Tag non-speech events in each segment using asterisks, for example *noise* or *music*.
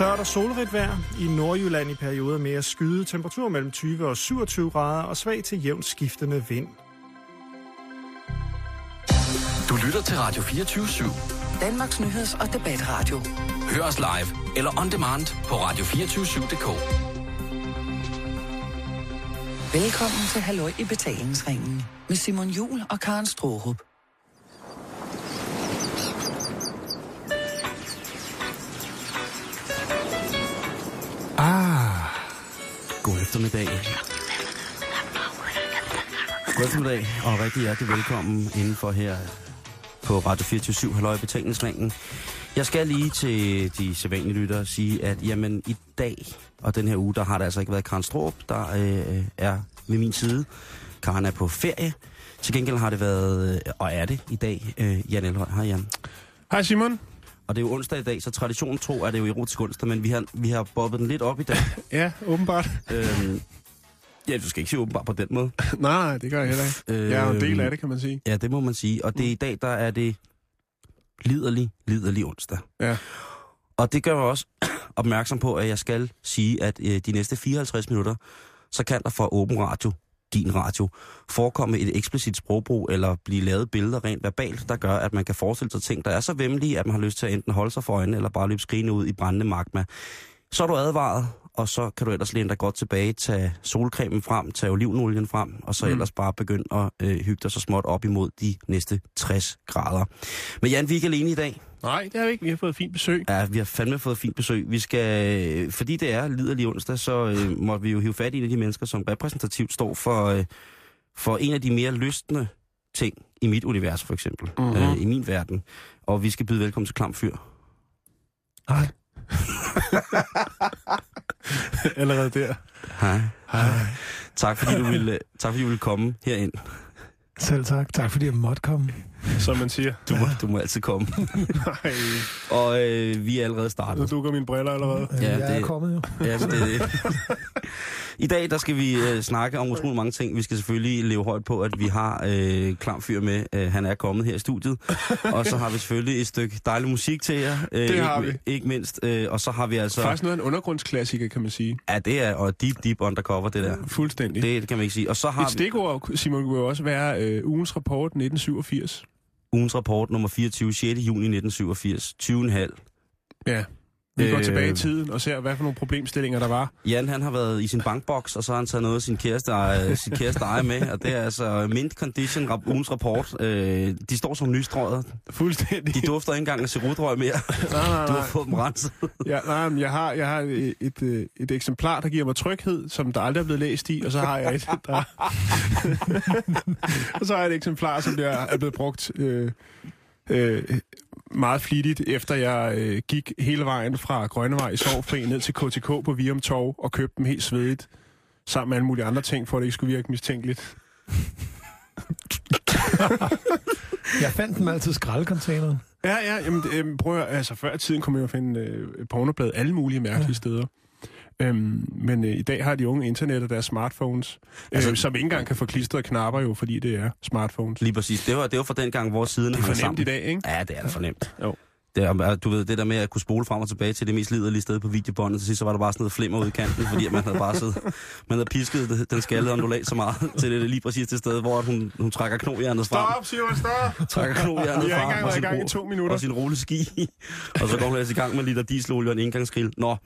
Tørt og solrigt vejr. I Nordjylland i perioder med at skyde. Temperatur mellem 20 og 27 grader og svag til jævnt skiftende vind. Du lytter til Radio 24 /7. Danmarks nyheds- og debatradio. Hør os live eller on demand på radio247.dk. Velkommen til Halløj i betalingsringen med Simon Jul og Karen Strohrup. God eftermiddag. God eftermiddag, og rigtig hjertelig velkommen indenfor her på Radio 24 Halløj Betalingsringen. Jeg skal lige til de sædvanlige lyttere sige, at jamen, i dag og den her uge, der har der altså ikke været Karen Stroop, der øh, er ved min side. Karen er på ferie. Til gengæld har det været, øh, og er det i dag, øh, Jan Elhøj. Hej Jan. Hej Simon. Og det er jo onsdag i dag, så traditionen tro er det jo erotisk onsdag, men vi har, vi har bobbet den lidt op i dag. *laughs* Ja, åbenbart. øhm, ja, du skal ikke sige åbenbart på den måde. *laughs* nej, det gør jeg heller ikke. Jeg er jo en del af det, kan man sige. Ja, det må man sige. Og det er i dag, der er det liderlig, liderlig onsdag. Ja. Og det gør mig også *clears throat* opmærksom på, at jeg skal sige, at øh, de næste 54 minutter, så kan der fra Åben Radio, din radio, forekomme et eksplicit sprogbrug eller blive lavet billeder rent verbalt, der gør, at man kan forestille sig ting, der er så vemmelige, at man har lyst til at enten holde sig for øjnene, eller bare løbe skrigende ud i brændende magma. Så er du advaret, og så kan du ellers læne dig godt tilbage, tage solcremen frem, tage olivenolien frem, og så mm. ellers bare begynde at øh, hygge dig så småt op imod de næste 60 grader. Men Jan, vi er ikke alene i dag. Nej, det har vi ikke. Vi har fået fint besøg. Ja, vi har fandme fået fint besøg. Vi skal, fordi det er liderlig onsdag, så øh, måtte vi jo hive fat i en af de mennesker, som repræsentativt står for, øh, for en af de mere lystende ting i mit univers, for eksempel. Mhm. Øh, I min verden. Og vi skal byde velkommen til Klam Fyr. Hej. *laughs* Allerede der. Hej. Hej. Tak fordi du ville, tak fordi du ville komme herind. Selv tak. Tak fordi jeg måtte komme. Som man siger. Du må, du må altid komme. Nej, Og øh, vi er allerede nu startet. dukker mine briller allerede. Ja, Ja, jeg er det- kommet jo. Ja, så det er det. I dag der skal vi øh, snakke om utrolig mange ting. Vi skal selvfølgelig leve højt på, at vi har øh, Klam Fyr med. Øh, han er kommet her i studiet. Og så har vi selvfølgelig et stykke dejlig musik til jer. Øh, Det har ikke, Ikke mindst. Øh, og så har vi altså... Faktisk noget af en undergrundsklassiker, kan man sige. Ja, det er og deep, deep undercover, det der. Fuldstændig. Det kan man ikke sige. Og så har Et vi stikord, Simon, kunne jo også være øh, ugens rapport 1987 ugens rapport nummer 24, 6. juni 1987. 20,5. Ja. Vi går Øh. tilbage i tiden og ser, hvad for nogle problemstillinger der var. Jan, han har været i sin bankboks, og så har han taget noget af sin kæreste, eje- sin kæreste eje med, og det er altså mint condition rap, ugens rapport. Øh, de står som nystrøget. Fuldstændig. De dufter ikke engang af cerutrøg mere. *laughs* nej, nej, Du har nej. fået dem renset. Ja, nej, men jeg har, jeg har et, et, øh, et eksemplar, der giver mig tryghed, som der aldrig er blevet læst i, og så har jeg et, der... *laughs* og så har jeg et eksemplar, som der er blevet brugt øh, øh, meget flittigt, efter jeg øh, gik hele vejen fra Grønnevej i Sovfri ned til KTK på Virum Torv og købte dem helt svedigt, sammen med alle mulige andre ting, for at det ikke skulle virke mistænkeligt. *laughs* Jeg fandt dem altid i skraldecontaineren. Ja, ja, jamen, det, øhm, prøv at, altså før i tiden kunne man jo finde øh, pornoblad alle mulige mærkelige ja. steder. Øhm, men øh, i dag har de unge internet og deres smartphones, altså, øh, som ikke engang kan få klistrede knapper jo, fordi det er smartphones. Lige præcis. Det var, det var fra den gang, hvor siderne Det er for nemt sammen. i dag, ikke? Ja, det er da fornemt. Jo. Det er, du ved, det der med at kunne spole frem og tilbage til det mest liderlige sted på videobåndet, til sidst så var der bare sådan noget flimmer ude i kanten, fordi man havde bare siddet, man havde pisket den skaldede ondulat så meget, til det lige præcis det sted, hvor hun, hun trækker knohjernet frem. Stop, Simon, stop! Trækker knohjernet Vi har ikke frem engang været i gang i to minutter. og sin rulleski. og så går hun ellers i gang med liter dieselolie og en indgangsgrill. Nå.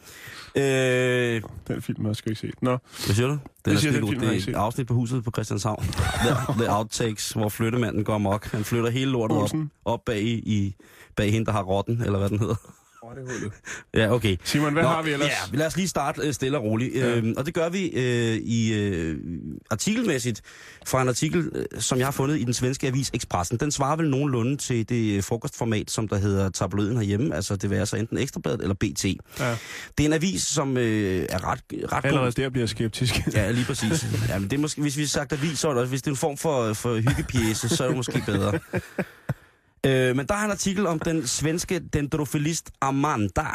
Øh, Den film har jeg sgu ikke set. Nå, hvad siger du? Den Jeg siger, skide den film jeg det er et afsnit på huset på Christianshavn. The, the Outtakes, hvor flyttemanden går amok. Han flytter hele lortet op, Olsen. op bag, i, bag hende, der har rotten, eller hvad den hedder. *laughs* Ja, okay. Simon, hvad Nå, har vi ellers? Ja, lad os lige starte øh, stille og roligt. Ja. Øhm, og det gør vi øh, i øh, artikelmæssigt fra en artikel, øh, som jeg har fundet i den svenske avis Expressen. Den svarer vel nogenlunde til det øh, frokostformat, som der hedder tabloiden herhjemme. Altså det vil altså enten Ekstrabladet eller BT. Ja. Det er en avis, som øh, er ret, ret Allerede god. der bliver skeptisk. Ja, lige præcis. *laughs* Ja, men det er måske, hvis vi har sagt avis, så er det også, hvis det er en form for, for hyggepjæse, så er det måske bedre. *laughs* Øh, men der er en artikel om den svenske dendrofilist Amanda. Er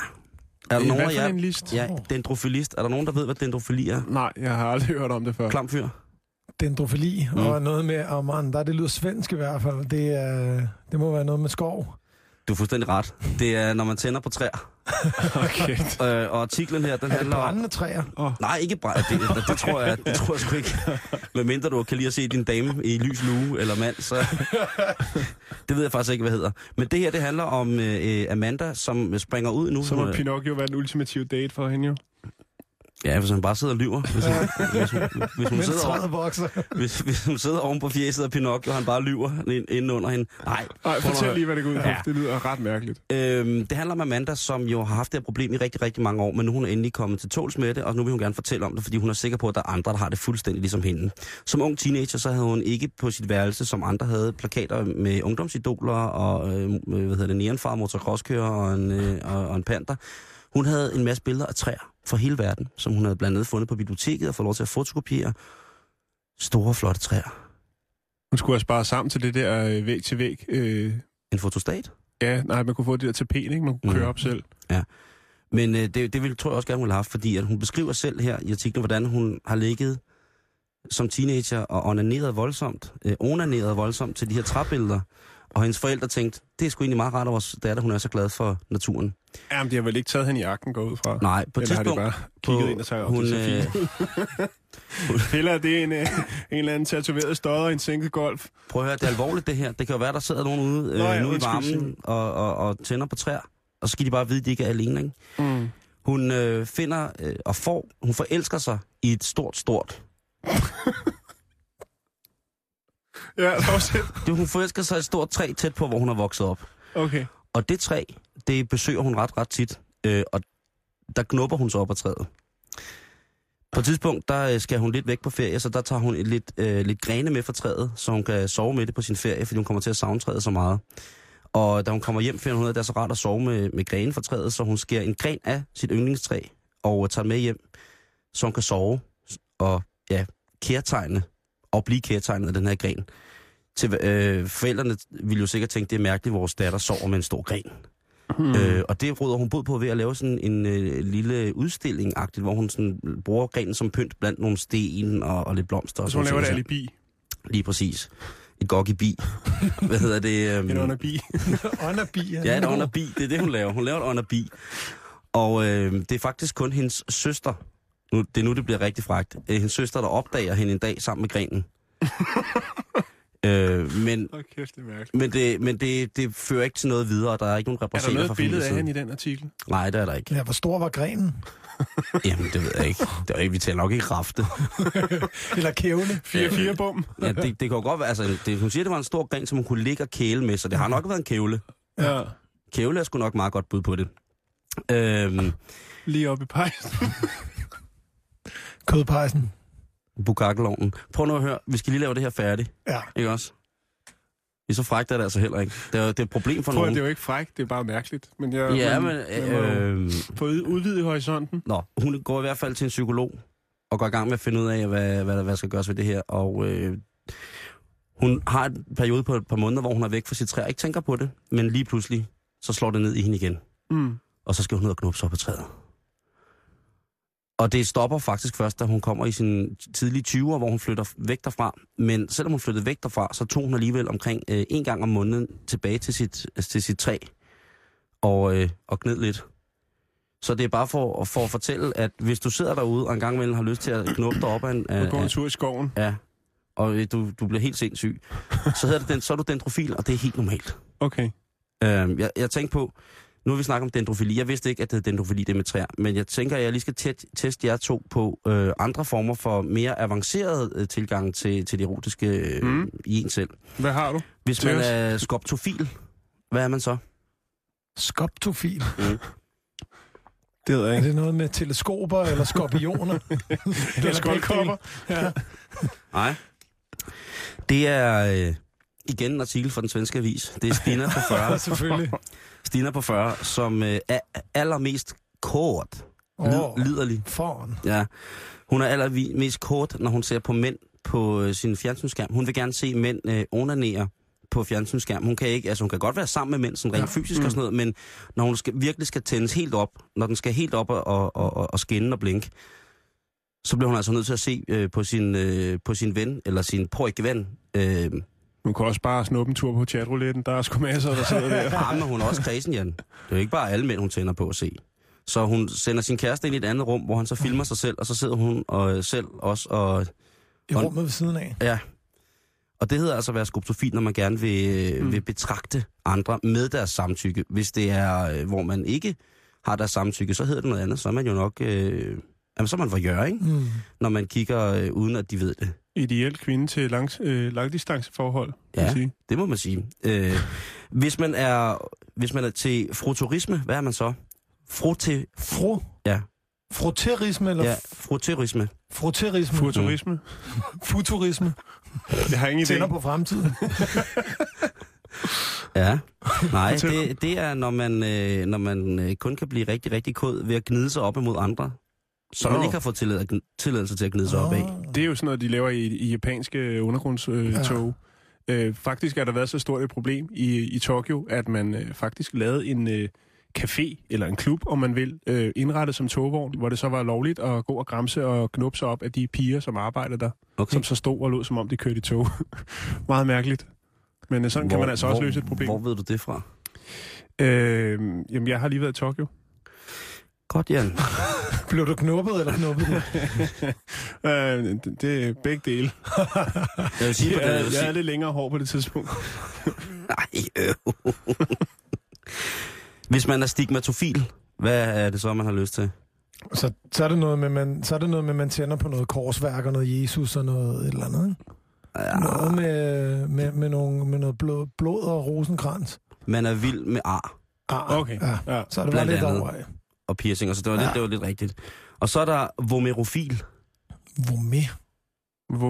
der Øh, nogen hvad af for jer... en list? Ja, dendrofilist. Er der nogen, der ved, hvad dendrofili er? Nej, jeg har aldrig hørt om det før. Klam fyr? Dendrofili mm. og noget med Amanda. Det lyder svensk i hvert fald. Det, er, det må være noget med skov. Du er fuldstændig ret. Det er, når man tænder på træer. *laughs* Okay. Øh, og artiklen her, den Er handler om... brændende træer? Nej, ikke bare. Det, det, det, tror jeg, det tror jeg sgu ikke. Hvad mindre du kan lide at se din dame i lys lue eller mand, så... *laughs* Det ved jeg faktisk ikke, hvad hedder. Men det her, det handler om øh, Amanda, som springer ud nu. Så må er- Pinocchio være den ultimative date for hende jo. Ja, hvis han bare sidder og lyver. Hvis hun, hvis hun, hvis hun, sidder, vokser. hvis, hvis hun sidder oven på fjeset af Pinocchio, og han bare lyver ind- inden under hende. Nej, fortæl lige, hvad det går ud på. Ja. Det lyder ret mærkeligt. Øhm, det handler om Amanda, som jo har haft det her problem i rigtig, rigtig mange år, men nu er hun endelig kommet til tåls med det, og nu vil hun gerne fortælle om det, fordi hun er sikker på, at der er andre, der har det fuldstændig ligesom hende. Som ung teenager, så havde hun ikke på sit værelse, som andre havde, plakater med ungdomsidoler og øh, hvad hedder det, neonfar, motocrosskører og en, øh, og, og en panter. Hun havde en masse billeder af træer fra hele verden, som hun havde blandt andet fundet på biblioteket og fået lov til at fotokopiere. Store, flotte træer. Hun skulle have sparet sammen til det der øh, væg til væg. Øh, En fotostat. ja, nej, man kunne få det der tapet, ikke? Man kunne Mm. køre op selv. Men øh, det, det vil, tror jeg også gerne, hun have haft, fordi at hun beskriver selv her i artiklen, hvordan hun har ligget som teenager og onaneret voldsomt, øh, onaneret voldsomt til de her træbilleder. Og hendes forældre tænkte, det er sgu egentlig meget rart, at vores datter hun er så glad for naturen. Jamen, de har vel ikke taget hende i akten gå ud fra? Nej, på et Eller har de tidspunkt... bare kigget på- ind og sagt, hun, hun, det er så fint. *laughs* Heller er det en, øh, en eller anden tatoveret stodder i en sænket golf. Prøv at høre, det er alvorligt det her. Det kan jo være, der sidder nogen ude Nå ja, øh, nu i varmen og, og, og tænder på træer. Og så skal de bare vide, at de ikke er alene. Ikke? Mm. Hun øh, finder øh, og får, hun forelsker sig i et stort, stort *laughs* Ja, fortsæt. Det, hun forelsker sig et stort træ tæt på, hvor hun er vokset op. Okay. Og det træ, det besøger hun ret, ret tit. Øh, og der knupper hun så op ad træet. På et tidspunkt, der øh, skal hun lidt væk på ferie, så der tager hun et lidt, øh, lidt grene med fra træet, så hun kan sove med det på sin ferie, fordi hun kommer til at savne træet så meget. Og da hun kommer hjem, finder hun ud af, at det er så rart at sove med, med grene fra træet, så hun skærer en gren af sit yndlingstræ og øh, tager med hjem, så hun kan sove og ja, kærtegne og blive kærtegnet af den her gren. Til, øh, forældrene ville jo sikkert tænke, det er mærkeligt, at vores datter sover med en stor gren. Mm. Øh, og det råder hun bod på ved at lave sådan en øh, lille udstilling hvor hun sådan bruger grenen som pynt blandt nogle sten og, og lidt blomster. Og Så hun laver det ting. alibi. Lige præcis. Et gok i bi. *laughs* Hvad hedder det? Um, En underbi. *laughs* Ånderbi. Ja, et underbi. Det er det, hun laver. Hun laver et underbi. Og øh, det er faktisk kun hendes søster, nu, det er nu, det bliver rigtig fragt, øh, hendes søster, der opdager hende en dag sammen med grenen. *laughs* øh, men Åh, kæft, det er men, det, men det, det fører ikke til noget videre, og der er ikke nogen Er der noget fra billede af hende i den artikel? Nej, det er der ikke. Ja, hvor stor var grenen? *laughs* Jamen, det ved jeg ikke. Det er ikke vi taler nok ikke rafte. *laughs* Eller kævle? 4-4 bum. Ja, det, det kan jo godt være, altså, det, hun siger, det var en stor gren, som hun kunne ligge og kæle med, så det har nok været en kævle. Ja. Kævle er sgu nok meget godt bud på det. Øhm, Lige oppe i pejsen. Kødpejsen. Bukakkelovnen. Prøv nu at høre, vi skal lige lave det her færdigt, Ja. ikke også? Det er så frækt er det altså heller ikke. Det er, det er et problem for Prøv, nogen. det er jo ikke frækt, det er bare mærkeligt. Men jeg, Ja, men... jo Øh, få ud- udvidet horisonten. nå, hun går i hvert fald til en psykolog og går i gang med at finde ud af, hvad, hvad, hvad der skal gøres ved det her. Og øh, hun har en periode på et par måneder, hvor hun er væk fra sit træ og ikke tænker på det. Men lige pludselig, så slår det ned i hende igen. Mm. og så skal hun ud og knuppe sig op på træet. Og det stopper faktisk først, da hun kommer i sin tidlige 20'er, hvor hun flytter væk derfra. Men selvom hun flyttede væk derfra, så tog hun alligevel omkring øh, en gang om måneden tilbage til sit, altså til sit træ og, øh, og gned lidt. Så det er bare for, for at fortælle, at hvis du sidder derude og en gang imellem har lyst til at knuppe dig op af en... Og gå en tur i skoven. ja, og øh, du, du bliver helt sindssyg, så, hedder det den, så er du dendrofil, og det er helt normalt. Okay. Øh, jeg, jeg tænkte på, nu har vi snakket om dendrofili. Jeg vidste ikke, at det er dendrofili, det er med træer. Men jeg tænker, at jeg lige skal tæt, teste jer to på øh, andre former for mere avanceret øh, tilgang til, til det erotiske øh, Mm. mm. i en selv. Hvad har du? Hvis man er skoptofil, hvad er man så? Skoptofil. Det ved jeg Er ikke. det noget med teleskoper eller skorpioner? *laughs* Eller skoldkopper. Ja. Nej. Det er øh, igen en artikel fra den svenske avis. Det er Stina på 40, ja, selvfølgelig. Stina på 40 som øh, er allermest kort, lid, liderlig. foran. Ja. Hun er allermest kort, når hun ser på mænd på øh, sin fjernsynsskærm. Hun vil gerne se mænd øh, onanere på fjernsynsskærm. Hun kan ikke, altså hun kan godt være sammen med mænd, sådan rent Ja. fysisk og sådan noget, men når hun skal, virkelig skal tændes helt op, når den skal helt op og, og, og, og skinne og blinke, så bliver hun altså nødt til at se øh, på, sin, øh, på sin ven, eller sin pojkeven, øh, Hun kan også bare snuppe en tur på chatrouletten. Der er sgu masser, der sidder der. *laughs* Ja, men hun er også kredsen, Jan. Det er jo ikke bare alle mænd, hun tænder på at se. Så hun sender sin kæreste ind i et andet rum, hvor han så filmer sig selv, og så sidder hun og øh, selv også og... I Og- rummet ved siden af. Ja. Og det hedder altså at være skoptofil, når man gerne vil, mm. vil betragte andre med deres samtykke. Hvis det er, øh, hvor man ikke har deres samtykke, så hedder det noget andet. Så er man jo nok... Øh, jamen, så er man voyeur, ikke? Mm. Når man kigger, øh, uden at de ved det. Ideel kvinde til lang, øh, langdistanceforhold, kan Ja. man sige. Det må man sige. Øh, hvis, man er, hvis man er til froturisme, hvad er man så? Frote, Fro. Ja. Froterisme eller ja, froterisme. froterisme? Futurisme. *laughs* Futurisme. Jeg har ingen idé. Tænder på fremtiden. *laughs* Ja. Nej, det, det er, når man, øh, når man øh, kun kan blive rigtig, rigtig kod ved at gnide sig op imod andre, som man Nå. ikke har fået tillad, tilladelse til at gnide sig op af. Det er jo sådan noget, de laver i, i japanske undergrundstog. Øh, Ja. tog. øh, faktisk er der været så stort et problem i, i Tokyo, at man øh, faktisk lavede en øh, café, eller en klub, om man vil, øh, indrettet som togvogn, hvor det så var lovligt at gå og græmse og knuppe sig op af de piger, som arbejder der, Okay. som så stod og lå, som om de kørte i tog. *laughs* Meget mærkeligt. Men øh, sådan hvor, kan man altså også hvor, løse et problem. Hvor ved du det fra? Øh, jamen, jeg har lige været i Tokyo. Godt, Jan. *laughs* Blev du knuppet eller knuppet? *laughs* øh, det, det er begge dele. *laughs* Jeg vil sige på Jeg, det. Jeg havde lidt længere hår på det tidspunkt. nej, øh. Hvis man er stigmatofil, hvad er det så, man har lyst til? så, så, er det noget med, man, så er det noget med, man tænder på noget korsværk og noget Jesus og noget et eller andet. Ikke? Ja, Noget med, med, med, nogle, med noget blod, blod og rosenkrans. man er vild med ar Ah, Okay. Ja, Ja. så er det bare Blandt lidt andet. over af. Og piercinger, så det var, Ja. lidt, det var lidt rigtigt. Og så er der vomerofil. Hvor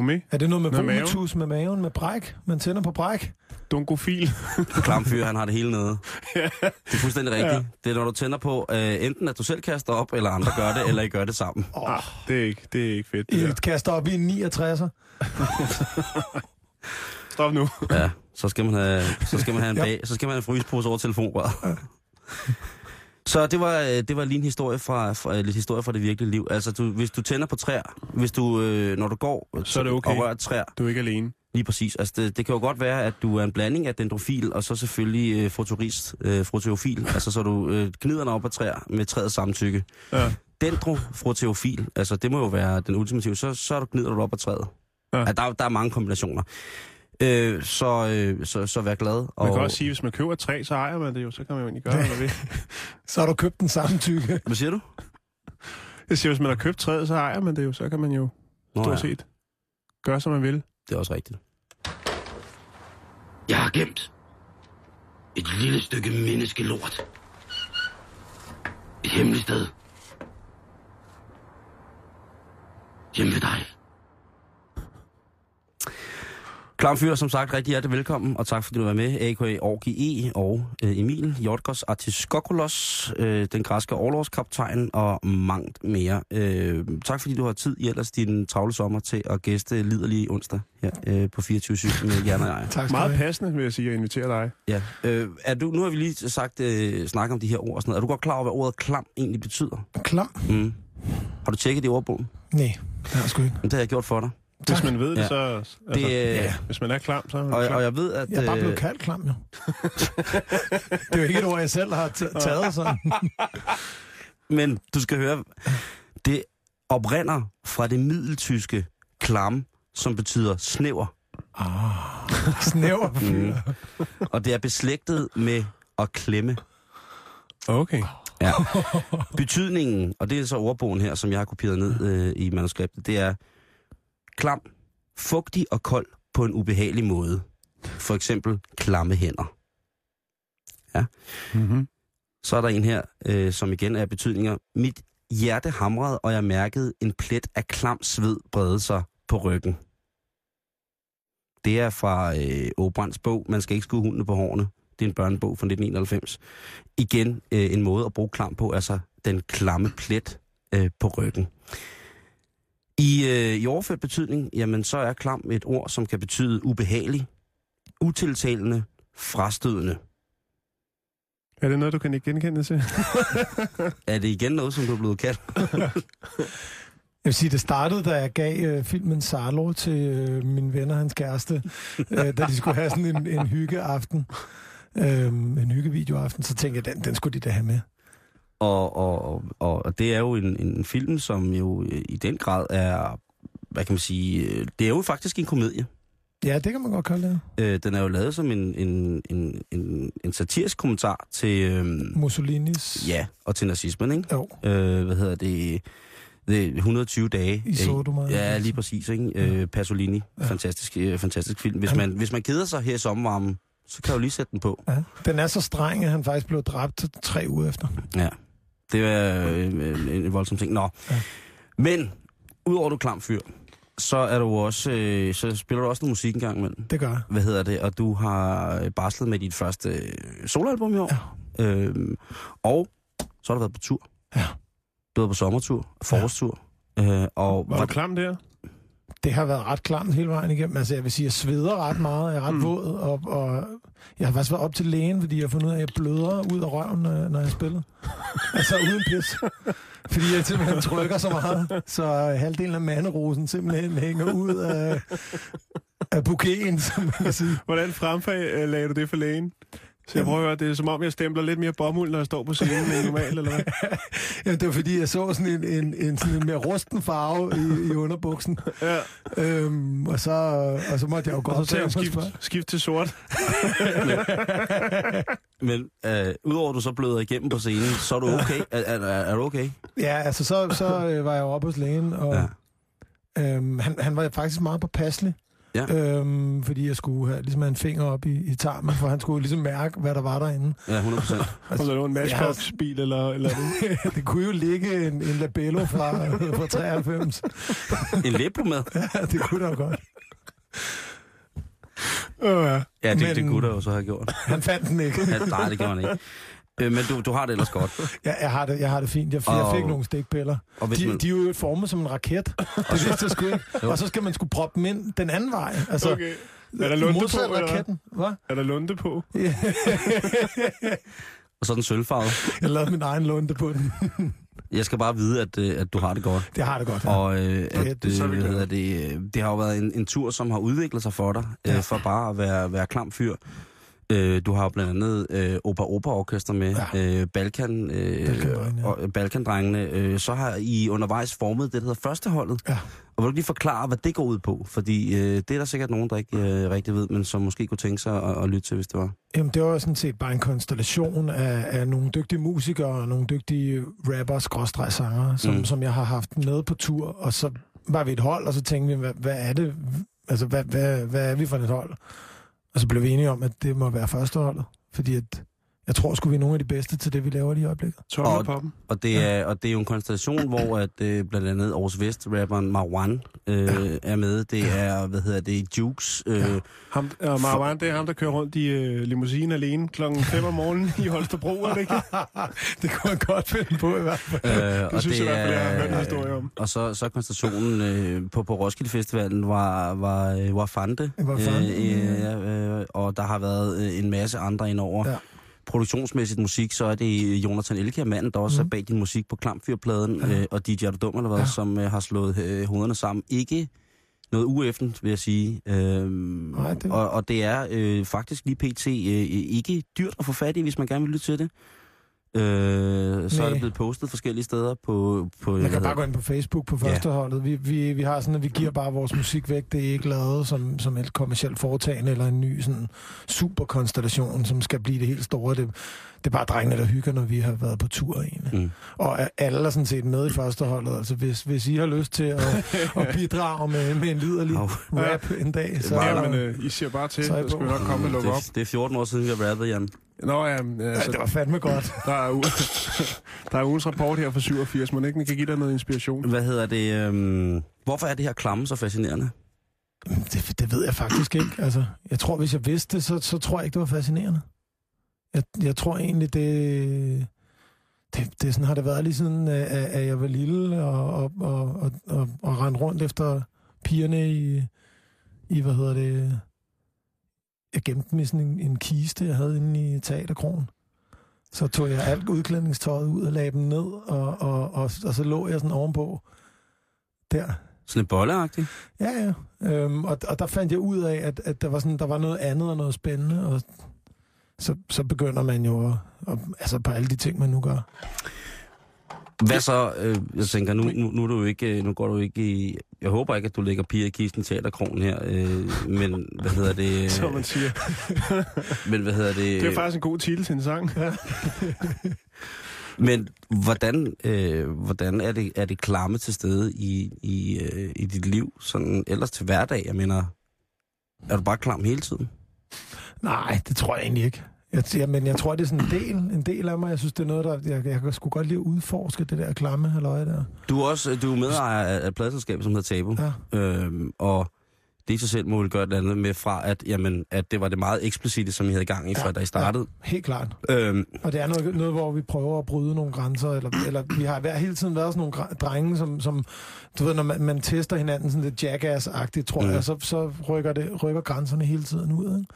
med? Er det noget med vomitus med maven, med bræk? Man tænder på bræk? Dunkofil. *laughs* Klam fyr, han har det hele nede. Det er fuldstændig rigtigt. Ja. Det er, når du tænder på, øh, enten at du selv kaster op, eller andre gør det, eller I gør det sammen. Oh, Ah, det er ikke, det er ikke fedt. Det I der. kaster op i en 69'er. *laughs* Stop nu. Ja, så skal man have, så skal man have en, bag, så skal man have en frysepose over telefonrøret. *laughs* Så det var, øh, det var lige en historie fra, fra, lidt historie fra det virkelige liv. Altså, du, hvis du tænder på træer, hvis du, øh, når du går Så er det okay. og rører træer, Du er ikke alene. lige præcis. Altså, det, det kan jo godt være, at du er en blanding af dendrofil, og så selvfølgelig øh, fotorist, øh, froteofil. altså, så du øh, gnider dig op af træer med træets samtykke. Ja. Dendrofroteofil, altså det må jo være den ultimative, så, så gnider du op af træet. Ja. Ja, der, der er mange kombinationer. Øh, så, øh, så, så vær glad. Man og, kan også sige, at hvis man køber et træ, så ejer man det jo. Så kan man jo egentlig gøre, hvad man vil. *laughs* Så har du købt den samtykke. Hvad siger du? Jeg siger, hvis man har købt træet, så ejer man det jo. Så kan man jo Nå, stort ja, set gøre, som man vil. det er også rigtigt. Jeg har gemt et lille stykke menneskelort. Et hemmeligt sted. Hjemme ved dig. Klam fyr, som sagt, rigtig hjertelig velkommen, og tak fordi du var med, a.k.a. Orgi E. og øh, Emil Jorgos Artiskokolos, øh, den græske overlovskaptajn og mangt mere. Øh, tak fordi du har tid i ellers din travle sommer til at gæste liderlige onsdag her øh, på 24 med Jan og jeg. Tak skal Meget passende, vil jeg sige, at invitere dig. Ja. Øh, er du, nu har vi lige sagt, øh, snakket om de her ord og sådan noget. Er du godt klar over, hvad ordet klam egentlig betyder? Klam? Mm. Har du tjekket det i ordbogen? Nej, det har jeg sgu ikke. Det har jeg gjort for dig. Hvis Tak. man ved det, Ja. så... Altså, Det, øh, ja. Hvis man er klam, så er man Og, klam. og jeg ved, at... Jeg er bare øh, blevet kaldt klam, jo. det er jo ikke et ord, jeg selv har taget sådan. *laughs* Men du skal høre, det oprinder fra det middeltyske klam, som betyder snæver. Snæver *laughs* fyr. Og det er beslægtet med at klemme. Okay. Ja. Betydningen, og det er så ordbogen her, som jeg har kopieret ned øh, i manuskriptet, det er klam, fugtig og kold på en ubehagelig måde. For eksempel klamme hænder. Mm-hmm. Så er der en her, øh, som igen er betydninger. Mit hjerte hamrede, og jeg mærkede en plet af klam sved brede sig på ryggen. Det er fra øh, Åbrands bog, Man skal ikke skue hundene på hårene. Det er en børnebog fra 1991. Igen øh, en måde at bruge klam på, altså den klamme plet øh, på ryggen. I, øh, I overført betydning, jamen så er klam et ord, som kan betyde ubehagelig, utiltalende, frastødende. Er det noget, du kan ikke genkende til? *laughs* Er det igen noget, som du er blevet kaldt? *laughs* vil sige, det startede, da jeg gav øh, filmen Sarlo til øh, min venner hans kæreste, øh, da de skulle have sådan en, en hyggeaften, øh, en hyggevideoaften, så tænkte jeg, den, den skulle de da have med. Og, og, og, og det er jo en, en film, som jo øh, i den grad er, hvad kan man sige, øh, det er jo faktisk en komedie. Ja, det kan man godt kalde det. Øh, den er jo lavet som en, en, en, en, en satirisk kommentar til, øhm, Mussolinis... ja, og til nazismen, ikke? Jo, Øh, hvad hedder det? det er 120 dage. I Sodoma. Øh, Ja, lige præcis, ikke? Øh, Pasolini. Ja. Fantastisk, øh, fantastisk film. Hvis man, hvis man keder sig her i sommervarmen, så kan jeg jo lige sætte den på. ja. Den er så streng, at han faktisk blev dræbt tre uger efter. Ja, det er øh, en, en voldsom ting. Nå, Ja. men udover at du er klam fyr, så er du også, øh, så spiller du også noget musik engang imellem. Det gør jeg. Hvad hedder det? Og du har øh, barslet med dit første øh, soloalbum i år. Ja. Øhm, og så har du været på tur. Ja. Du har været på sommertur, forårstur. Øh, og Var du klam der? Det har været ret klamt hele vejen igennem. Altså, jeg vil sige, jeg sveder ret meget. Jeg er ret mm. våd, og, og jeg har faktisk været op til lægen, fordi jeg har fundet ud af, at jeg bløder ud af røven, når, når jeg spiller. *laughs* altså uden pis. Fordi jeg simpelthen trykker så meget, så halvdelen af manderosen simpelthen hænger ud af, af buketten, som man kan sige. Hvordan fremfag lagde du det for lægen? Så jeg prøver at høre, det er som om, jeg stempler lidt mere bomuld, når jeg står på scenen end normalt, eller hvad? *laughs* Ja, det var fordi, jeg så sådan en, en, en, sådan en mere rusten farve i, i underbuksen. *laughs* Ja. Øhm, og, så, og så måtte jeg jo gå Og op så tager jeg skift, skift til sort. *laughs* Men øh, udover at du så bløder igennem på scenen, så er du okay? er, er, er du okay? Ja, altså så, så øh, var jeg jo oppe hos lægen, og ja. øhm, han, han var faktisk meget påpasselig. Ja. Øhm, fordi jeg skulle have, ligesom have en finger op i, i tarmen, for han skulle ligesom mærke, hvad der var derinde. Ja, 100 procent. Og så er det en Matchbox-bil, eller, eller det. *laughs* det kunne jo ligge en, en labello fra, fra 93. En læbro med? *laughs* Ja, det kunne der jo godt. Åh, ja. Ja, det, Men- det kunne der jo så have gjort. *laughs* Han fandt den ikke. Ja, nej, det gjorde han ikke. Øh, men du, du har det ellers godt. *laughs* Ja, jeg har det, jeg har det fint. Jeg, jeg Og- fik nogle stikpiller. Og De, man, de er jo formet som en raket. *laughs* Det vidste jeg sgu ikke. Og så skal man skulle proppe dem ind den anden vej. Altså, Okay. Er der lunde på, eller raketten. Hvad? Er der lunde på? *laughs* og så er den sølvfarvet. Jeg lavede min egen lunde på den. Jeg skal bare vide, at, øh, at du har det godt. Det har det godt. Ja. Og øh, at, det- er øh, det, det har jo været en, en tur, som har udviklet sig for dig, øh, Ja. for bare at være, være klam fyr. Øh, du har jo blandt andet øh, Opa Opa Orkester med, Ja. øh, Balkan, øh, Balkandrengene, og, Balkandrengene. Øh, så har I undervejs formet det, der hedder førsteholdet. Ja. Og vil du lige forklare, hvad det går ud på? Fordi øh, det er der sikkert nogen, der ikke øh, rigtig ved, men som måske kunne tænke sig at, at lytte til, hvis det var. Jamen, det var sådan set bare en konstellation af, af nogle dygtige musikere og nogle dygtige rapper skråstreg sanger, som, mm. som jeg har haft med på tur. Og så var vi et hold, og så tænkte vi, hvad, hvad er det? Altså, hvad, hvad, hvad er vi for et hold? Og så blev vi enige om, at det må være førsteholdet. Fordi at, jeg tror sgu, vi er nogle af de bedste til det, vi laver lige i øjeblikket. Tommel på dem. Og det, er, og det er jo en konstellation, hvor at, øh, blandt andet Aarhus Vest-rapperen Marwan øh, er med. Det er, hvad hedder det, Jukes. Øh, Ja. Ham, og Marwan, det er ham, der kører rundt i øh, limousine alene klokken 5 om morgenen i Holstebro, er det ikke? *laughs* det kunne man godt finde på i hvert fald. Øh, Det synes jeg i hvert fald, jeg har hørt en historie om. Og så, så konstationen øh, på, på Roskilde Festivalen var, var, øh, var Fante. Var Fante, øh, ja, øh, og der har været øh, en masse andre indover. Ja. Produktionsmæssigt musik, så er det Jonathan Elkjær, manden, der også mm. er bag din musik på Klamfyrpladen, Mhm. Ja. øh, og DJ Er du dum, eller hvad, ja. som øh, har slået øh, hovederne sammen. Ikke noget ueffent, vil jeg sige. Øhm, Nej, det- og, og det er øh, faktisk lige pt. Øh, ikke dyrt at få fat i, hvis man gerne vil lytte til det. Øh, så er det blevet postet forskellige steder på... på Man kan bare gå ind på Facebook på Ja. førsteholdet. Vi, vi, vi har sådan, at vi giver bare vores musik væk. Det er ikke lavet som, som et kommersielt foretagende eller en ny sådan, superkonstellation, som skal blive det helt store. Det, det er bare drengene, der hygger, når vi har været på tur egentlig. Mm. Og alle er sådan set med i førsteholdet. Altså hvis, hvis I har lyst til at, at *laughs* bidrage med, med en liderlig Au. rap en dag, så, Ja, men øh, I siger bare til, så er skal vi på. nok komme og lukke op. Det, det er 14 år siden, vi har rappet, Jan. Nå ja, men, ja, altså, det var fandme godt. *laughs* der, er, u- *laughs* der er ugens rapport her fra 87, men ikke den kan give dig noget inspiration. Hvad hedder det? Øhm, hvorfor er det her klamme så fascinerende? Det, det ved jeg faktisk ikke. Altså, jeg tror, hvis jeg vidste det, så, så tror jeg ikke, det var fascinerende. Jeg, jeg tror egentlig, det, det, det sådan har det været lige siden, øh, at, at jeg var lille og, og, og, og, og, og rendte rundt efter pigerne i, i, hvad hedder det, jeg gemte dem i sådan en, en kiste, jeg havde inde i teaterkrogen. Så tog jeg alt udklædningstøjet ud og lagde dem ned, og, og, og, og så lå jeg sådan ovenpå der. Sådan lidt bolleagtigt. Ja, ja. Øhm, og, og der fandt jeg ud af, at, at der, var sådan, der var noget andet og noget spændende, og så, så begynder man jo at, at, altså på alle de ting, man nu gør. Hvad så? Øh, jeg tænker, nu, nu, nu, er du ikke, øh, nu går du ikke i... Jeg håber ikke, at du lægger piger i kisten teaterkronen her, øh, men hvad hedder det? *laughs* som man siger. *laughs* Men hvad hedder det? Det er faktisk en god titel til en sang. *laughs* Men hvordan, øh, hvordan er, det, er det klamme til stede i, i, øh, i dit liv, sådan ellers til hverdag? Jeg mener, er du bare klam hele tiden? Nej, det tror jeg egentlig ikke. Jeg, jeg, men jeg tror, det er sådan en del, en del af mig. Jeg synes, det er noget, der... Jeg, jeg kan sgu godt lide at udforske det der klamme halløj der. Du er også du er medejer af et pladselskab, som hedder Tabu. Ja. Øhm, og det i sig selv må vel gøre et andet med fra, at, jamen, at det var det meget eksplicite, som I havde gang i, Ja, fra da I startede. Helt klart. Øhm, Og det er noget, noget hvor vi prøver at bryde nogle grænser, eller, eller vi har hver, hele tiden været sådan nogle drenge, som, som du ved, når man, man tester hinanden sådan lidt jackass-agtigt, tror mm. jeg, så, så rykker, det, rykker grænserne hele tiden ud. Ikke?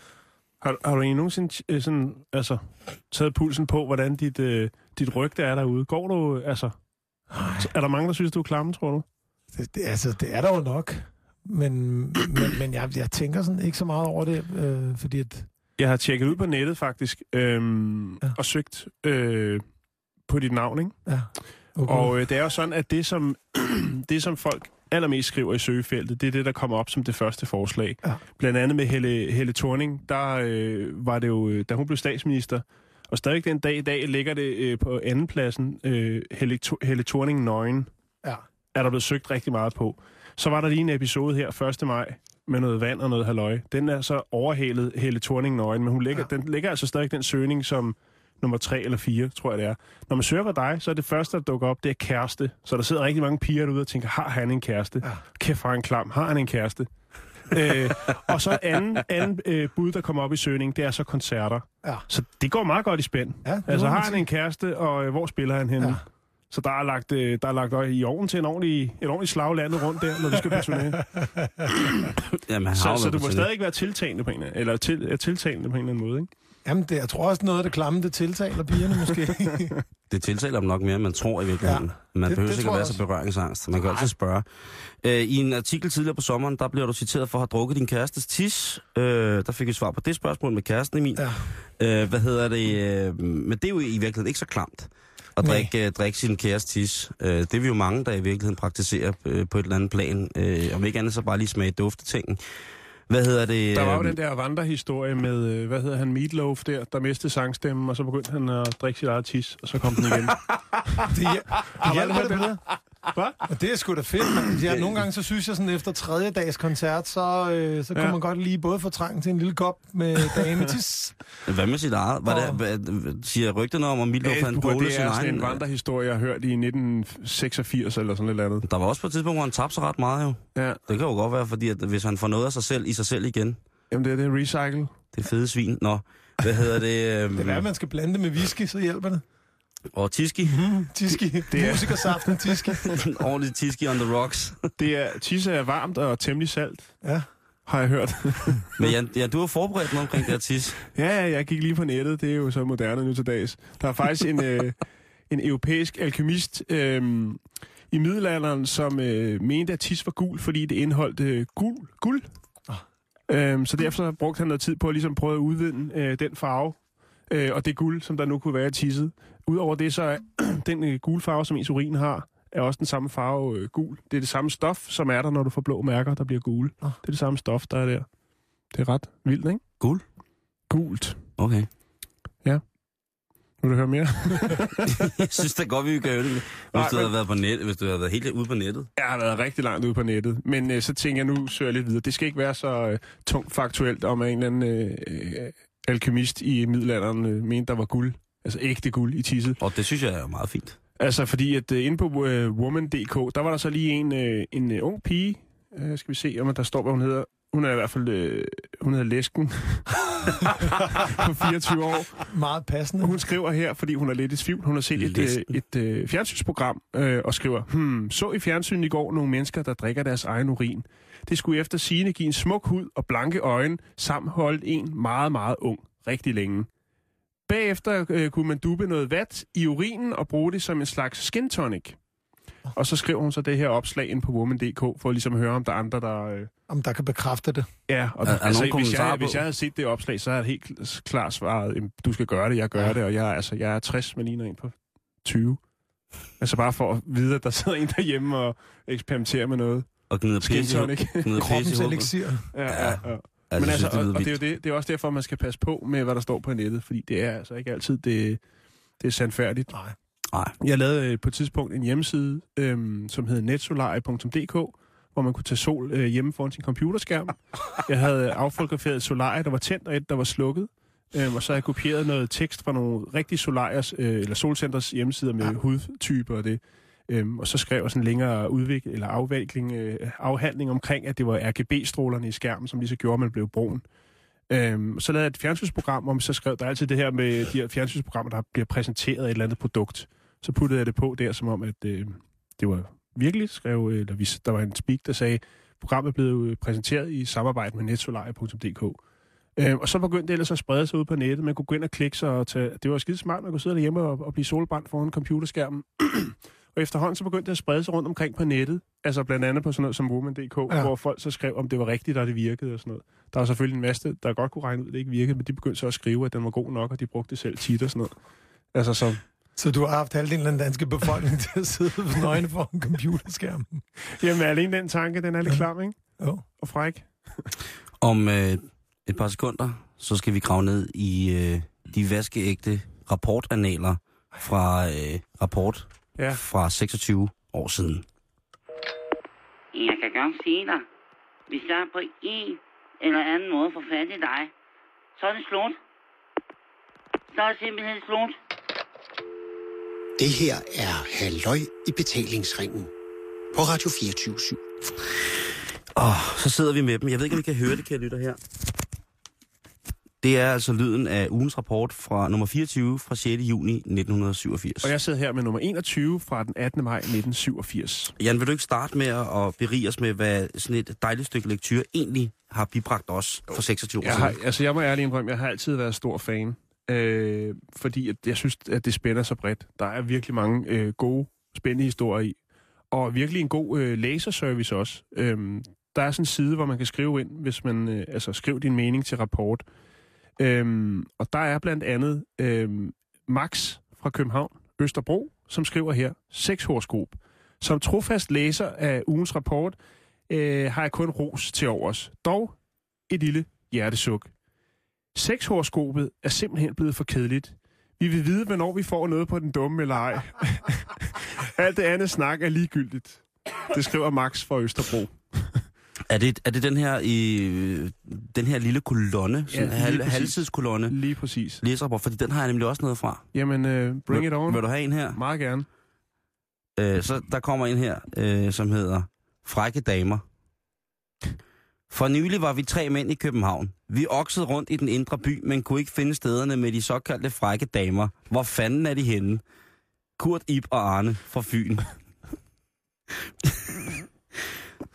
Har, har du egentlig nogensinde øh, sådan, altså, taget pulsen på, hvordan dit, øh, dit rygte er derude? Går du, altså... Er der mange, der synes, du er klamme, tror du? Det, det, altså, det er der jo nok. Men, men, men jeg, jeg tænker sådan ikke så meget over det, øh, fordi at... Jeg har tjekket ud på nettet, faktisk, øhm. Ja. og søgt øh, på dit navn, ikke? Ja, okay. Og øh, det er jo sådan, at det som, *clears throat* det, som folk allermest skriver i søgefeltet, det er det, der kommer op som det første forslag. Ja. Blandt andet med Helle, Helle Thorning, der øh, var det jo, øh, da hun blev statsminister, og stadig den dag i dag ligger det øh, på andenpladsen, øh, Helle, Helle Thorning nøgen, Ja. er der blevet søgt rigtig meget på. Så var der lige en episode her 1. maj med noget vand og noget halløj. Den er så overhalet Helle Thorning nøgen, men hun ligger. Ja. den ligger altså stadig den søgning som nummer 3 eller 4, tror jeg det er. Når man søger på dig, så er det første, der dukker op, det er kæreste. Så der sidder rigtig mange piger derude og tænker, har han en kæreste? Ja. Kæft, har han klam. Har han en kæreste? *laughs* øh, og så anden, anden øh, bud, der kommer op i søgning, det er så koncerter. Ja. Så det går meget godt i spænd. Ja, Altså har han en kæreste, og øh, hvor spiller han henne? Ja. Så der er lagt, øh, der er lagt øh, i ovnen til en ordentlig, et ordentligt slag landet rundt der, når du skal personere. jamen, han har så, så du på må turné. stadig ikke være tiltalende på en eller eller til, tiltalende på en eller anden måde, ikke? Jamen, det, jeg tror også noget af det klamme, det tiltaler pigerne måske. *laughs* Det tiltaler dem nok mere, end man tror i virkeligheden. Ja, man det- behøver det ikke at være så også. berøringsangst. Man kan altid spørge. Øh, I en artikel tidligere på sommeren, der bliver du citeret for at have drukket din kærestes tis. Øh, der fik vi svar på det spørgsmål med kæresten Emil. ja. Øh, hvad hedder det? Øh, men det er jo i virkeligheden ikke så klamt at Nej. drikke, øh, drikke sin kærestes tis. Øh, det er vi jo mange, der i virkeligheden praktiserer øh, på et eller andet plan. Øh, om ikke andet så bare lige smage duftetingen. Hvad hedder det? Der var jo øh, den der vandrehistorie med, øh, hvad hedder han, Meatloaf der, der mistede sangstemmen, og så begyndte han at drikke sit eget tis, og så kom den igen. *laughs* Det, det hjælper hørt det på det? Det. Hvad? Og det er sgu da fedt, mand. Ja, nogle gange så synes jeg sådan, efter tredje dags koncert, så, øh, så Ja. kunne man godt lige både få trang til en lille kop med dametis. Hvad med sit eget? Var det, hvad, siger rygterne om, at Mildov Øh, fandt pole det sin er sådan egen? en vandrehistorie, jeg har hørt i 1986 eller sådan noget andet. Der var også på et tidspunkt, hvor han tabte sig ret meget jo. Ja, Det kan jo godt være, fordi at hvis han får noget af sig selv i sig selv igen, jamen det er det recycle. det er fede svin. Nå, hvad hedder det? Øhm, Det er, at man skal blande det med whisky, så hjælper det. Og tiski. Tiski. Det er- Musikersaften tiski. *laughs* Ordentlig tiski on the rocks. Det er, tisse er varmt og temmelig salt, Ja. har jeg hørt. *laughs* Men Jan, ja, du har forberedt noget omkring det her tis. ja, ja, jeg gik lige på nettet, det er jo så moderne nu til dags. Der er faktisk en, øh, en europæisk alkemist øh, i middelalderen, som øh, mente, at tis var gul, fordi det indeholdt øh, guld. guld. Øhm, så derfor brugte han noget tid på at ligesom prøve at udvinde øh, den farve øh, og det guld, som der nu kunne være i tisset. Udover det, så er *clears throat* den øh, gule farve, som ens urin har, er også den samme farve øh, gul. Det er det samme stof, som er der, når du får blå mærker, der bliver gule. Nå. Det er det samme stof, der er der. Det er ret vildt, ikke? Guld? Gult. Okay. Vil du høre mere? *laughs* Jeg synes da godt, vi kan gøre det. Hvis Nej, du havde men- været på net, hvis du havde været helt ude på nettet. Jeg har været rigtig langt ude på nettet, men øh, så tænker jeg, nu søger jeg lidt videre. Det skal ikke være så øh, tungt faktuelt, om en eller anden øh, øh, alkemist i middelalderen øh, mente, der var guld. Altså ægte guld i tisset. Og det synes jeg er meget fint. Altså fordi, at øh, inde på øh, woman.dk, der var der så lige en, øh, en øh, ung pige, øh, skal vi se, om der står, hvad hun hedder. Hun er i hvert fald, øh, hun hedder Læsken, *laughs* på 24 år. Meget passende. Hun skriver her, fordi hun er lidt i tvivl. Hun har set et, øh, Læsken. et øh, fjernsynsprogram øh, og skriver, hmm, så i fjernsynet i går nogle mennesker, der drikker deres egen urin. Det skulle efter sigende give en smuk hud og blanke øjne, samt holdt en meget, meget ung rigtig længe. Bagefter øh, kunne man duppe noget vat i urinen og bruge det som en slags skin tonic. Og så skriver hun så det her opslag ind på woman.dk, for ligesom at høre, om der er andre, der... Øh, Om der kan bekræfte det. ja, og Er- er altså, nogen hvis, kommentarer jeg, på? hvis jeg havde set det opslag, så havde jeg helt kl- klart svaret, "Jamen, du skal gøre det, jeg gør Ja. det, og jeg, er- altså, jeg er 60, men ligner en på 20. Altså bare for at vide, at der sidder en derhjemme og eksperimenterer med noget. Og gnider pisse i Kroppens elixir. Ja, ja, ja. Ja, Men det altså, synes, og, det lyder og det, er jo det, det er også derfor, man skal passe på med, hvad der står på nettet, fordi det er altså ikke altid det, det er sandfærdigt. Nej. Nej. Jeg lavede øh, på et tidspunkt en hjemmeside, øhm, som hed netsolarie.dk, hvor man kunne tage sol øh, hjemme foran sin computerskærm. *laughs* Jeg havde affotograferet et solarie, der var tændt, og et, der var slukket. Øhm, og så havde jeg kopieret noget tekst fra nogle rigtige solariers, øh, eller solcenters hjemmesider med ja. hudtyper og det. Øhm, og så skrev jeg sådan en længere udvik, eller afvikling, øh, afhandling omkring, at det var RGB-strålerne i skærmen, som lige så gjorde, at man blev brun. Øhm, så lavede jeg et fjernsynsprogram, om så skrev, der altid det her med de her fjernsynsprogrammer, der bliver præsenteret et eller andet produkt. Så puttede jeg det på der, som om, at øh, det var virkelig, skrev, øh, eller vi, der var en speak, der sagde, programmet blev øh, præsenteret i samarbejde med netsolarie.dk. Øhm, og så begyndte det ellers at sprede sig ud på nettet. Man kunne gå ind og klikke sig og tage... Det var skide smart, man kunne sidde derhjemme og, og blive solbrændt foran computerskærmen. *clears throat* og efterhånden så begyndte det at sprede sig rundt omkring på nettet. Altså blandt andet på sådan noget som Woman.dk, Ja. ja. hvor folk så skrev, om det var rigtigt, og det virkede og sådan noget. Der var selvfølgelig en masse, der godt kunne regne ud, at det ikke virkede, men de begyndte så at skrive, at den var god nok, og de brugte det selv tit og sådan noget. Altså så... Så du har haft halvdelen af den danske befolkning *laughs* til at sidde nøgne foran computerskærmen. Jamen alene den tanke, den er lidt klam, ikke? Jo. Og fræk. Om øh, et par sekunder, så skal vi grave ned i øh, de vaskeægte rapportanaler fra øh, rapport Ja. fra 26 år siden. Jeg kan godt sige dig, hvis jeg på en eller anden måde får fat i dig, så er det slut. Så er det simpelthen slut. Det her er Halløj i betalingsringen på Radio 24 Åh, så sidder vi med dem. Jeg ved ikke, om I kan høre det, kære lytter her. Det er altså lyden af ugens rapport fra nummer 24 fra 6. juni 1987. Og jeg sidder her med nummer 21 fra den 18. maj 1987. Jan, vil du ikke starte med at berige os med, hvad sådan et dejligt stykke lektyr egentlig har bibragt os for 26 år Jeg, har, altså, jeg må ærligt indrømme, jeg har altid været stor fan. Øh, fordi at jeg synes, at det spænder så bredt. Der er virkelig mange øh, gode, spændende historier i. Og virkelig en god øh, læserservice også. Øh, der er sådan en side, hvor man kan skrive ind, hvis man øh, altså skriv din mening til rapport. Øhm, og der er blandt andet øhm, Max fra København, Østerbro, som skriver her, sexhoroskop. Som trofast læser af ugens rapport, øh, har jeg kun ros til overs. Dog et lille hjertesuk. Sexhoroskopet er simpelthen blevet for kedeligt. Vi vil vide, hvornår vi får noget på den dumme eller ej. *laughs* Alt det andet snak er ligegyldigt. Det skriver Max fra Østerbro. Er det, er det den her i den her lille kolonne, sådan Ja, hal, præcis. halvtidskolonne, Lige præcis. læserapport? Fordi den har jeg nemlig også noget fra. Jamen, uh, bring it on. Vil du have en her? Meget gerne. Øh, så der kommer en her, øh, som hedder Frække Damer. For nylig var vi tre mænd i København. Vi oksede rundt i den indre by, men kunne ikke finde stederne med de såkaldte frække damer. Hvor fanden er de henne? Kurt, Ib og Arne fra Fyn.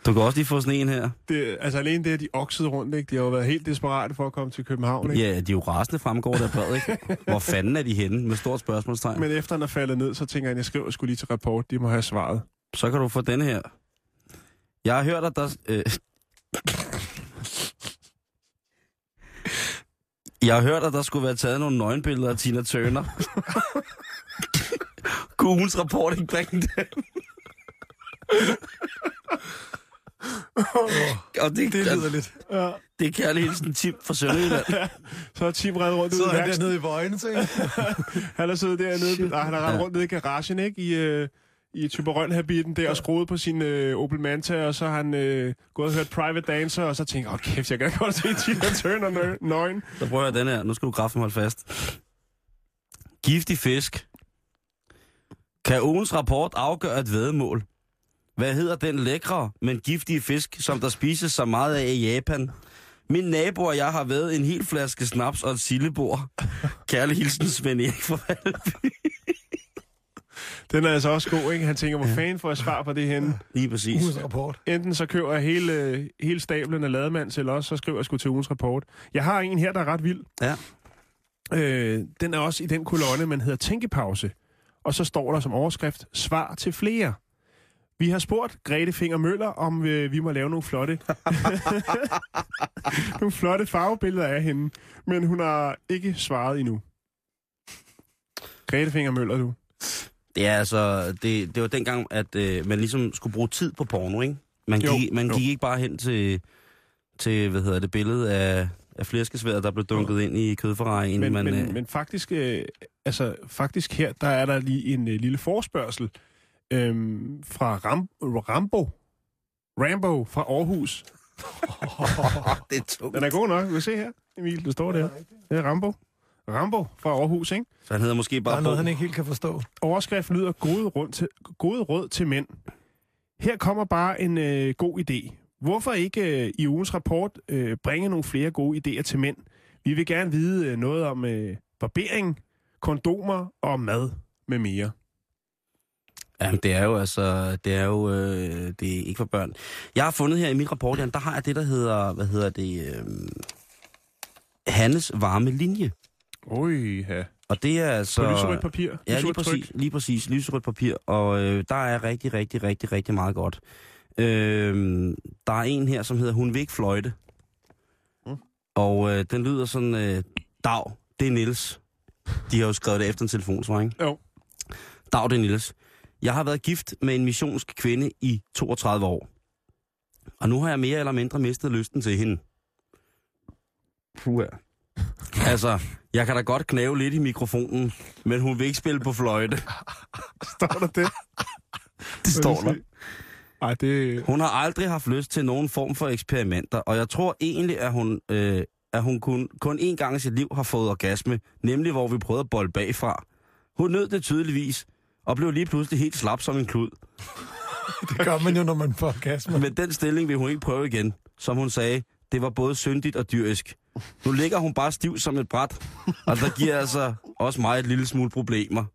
Du kan også lige få sådan en her. Det, altså alene det, at de oksede rundt, ikke? De har jo været helt desperate for at komme til København, ikke? Ja, de er jo rasende fremgår der ikke? *laughs* Hvor fanden er de henne? Med stort spørgsmålstegn. Men efter han er faldet ned, så tænker jeg, at jeg skriver sgu lige til rapport. De må have svaret. Så kan du få den her. Jeg har hørt, at der... Øh... Jeg har hørt, at der skulle være taget nogle nøgenbilleder af Tina Turner. *laughs* Kunne ugens rapport ikke bringe dem? *laughs* *laughs* Og det, Det lyder lidt. Ja. det er kærlig hilsen Tim fra Sønderjylland. *laughs* Så er Tim reddet rundt ud Sidder i han værkstedet. dernede i vøjen? *laughs* Han er siddet dernede, nej, han har rendt rundt nede i garagen, ikke? I, øh, i Typerøn-habitten der og skruet på sin øh, Opel Manta, og så har han øh, gået og hørt Private Dancer, og så tænker jeg, åh kæft, jeg kan godt se Tina Turner nø- nøgen. Så prøver jeg den her. Nu skal du kraften holde fast. Giftig fisk. Kan ugens rapport afgøre et vedmål? Hvad hedder den lækre, men giftige fisk, som der spises så meget af i Japan? Min nabo og jeg har været en hel flaske snaps og et sillebord. Kærlig hilsen, Svend Erik fra Valby. Den er altså også god, ikke? Han tænker, hvor fanden får jeg svar på det henne? Lige præcis. Ugens rapport. Enten så køber jeg hele, hele stablen af lademands, eller også så skriver jeg sgu til ugens rapport. Jeg har en her, der er ret vild. Ja. Øh, den er også i den kolonne, man hedder Tænkepause. Og så står der som overskrift, svar til flere. Vi har spurgt Grete Finger Møller, om øh, vi må lave nogle flotte, *laughs* nogle flotte farvebilleder af hende, men hun har ikke svaret endnu. Grete Finger Møller, du. Det er altså, det, det var dengang, at øh, man ligesom skulle bruge tid på porno, ikke? Man Jo, gik, man jo. gik ikke bare hen til, til, hvad hedder det, billede af, af flæskesværet, der blev dunket ind i kødforrejen. Men, man, men, øh, men faktisk, øh, altså, faktisk her, der er der lige en øh, lille forspørgsel øh, fra Ram, Rambo. Rambo fra Aarhus. *laughs* det er tungt. Den er god nok. Vil se her, Emil, du står der. Det er Rambo. Rambo fra Aarhus, ikke? Så han hedder måske Der bare er noget, han ikke helt kan forstå. Overskriften lyder gode råd til, gode råd til mænd. Her kommer bare en øh, god idé. Hvorfor ikke øh, i ugens rapport øh, bringe nogle flere gode idéer til mænd? Vi vil gerne vide øh, noget om øh, barbering, kondomer og mad med mere. Jamen, det er jo altså, det er jo, øh, det er ikke for børn. Jeg har fundet her i min rapport, Jan, der har jeg det, der hedder, hvad hedder det, øh, Hannes varme linje. Oj, ja. Og det er altså... På lyserødt papir. Ja, lige lyserødt tryk. præcis, lige præcis. Lyserødt papir, og øh, der er rigtig, rigtig, rigtig, rigtig meget godt. Øh, der er en her, som hedder Hun vil ikke fløjte. Mm. Og øh, den lyder sådan, øh, Dag, det er Nils. De har jo skrevet det efter en telefonsvar, ikke? Jo. Dag, det er Nils. Jeg har været gift med en missionsk kvinde i 32 år. Og nu har jeg mere eller mindre mistet lysten til hende. Puh, Altså, jeg kan da godt knæve lidt i mikrofonen, men hun vil ikke spille på fløjte. Står der det? Det står der. Ej, det... Hun har aldrig haft lyst til nogen form for eksperimenter, og jeg tror egentlig, at hun, øh, at hun kun, kun én gang i sit liv har fået orgasme, nemlig hvor vi prøvede at bolde bagfra. Hun nød det tydeligvis, og blev lige pludselig helt slap som en klud. *laughs* Det gør man jo, når man får orgasme. Men den stilling vil hun ikke prøve igen. Som hun sagde, det var både syndigt og dyrisk. Nu ligger hun bare stiv som et bræt, og der giver altså også mig et lille smule problemer.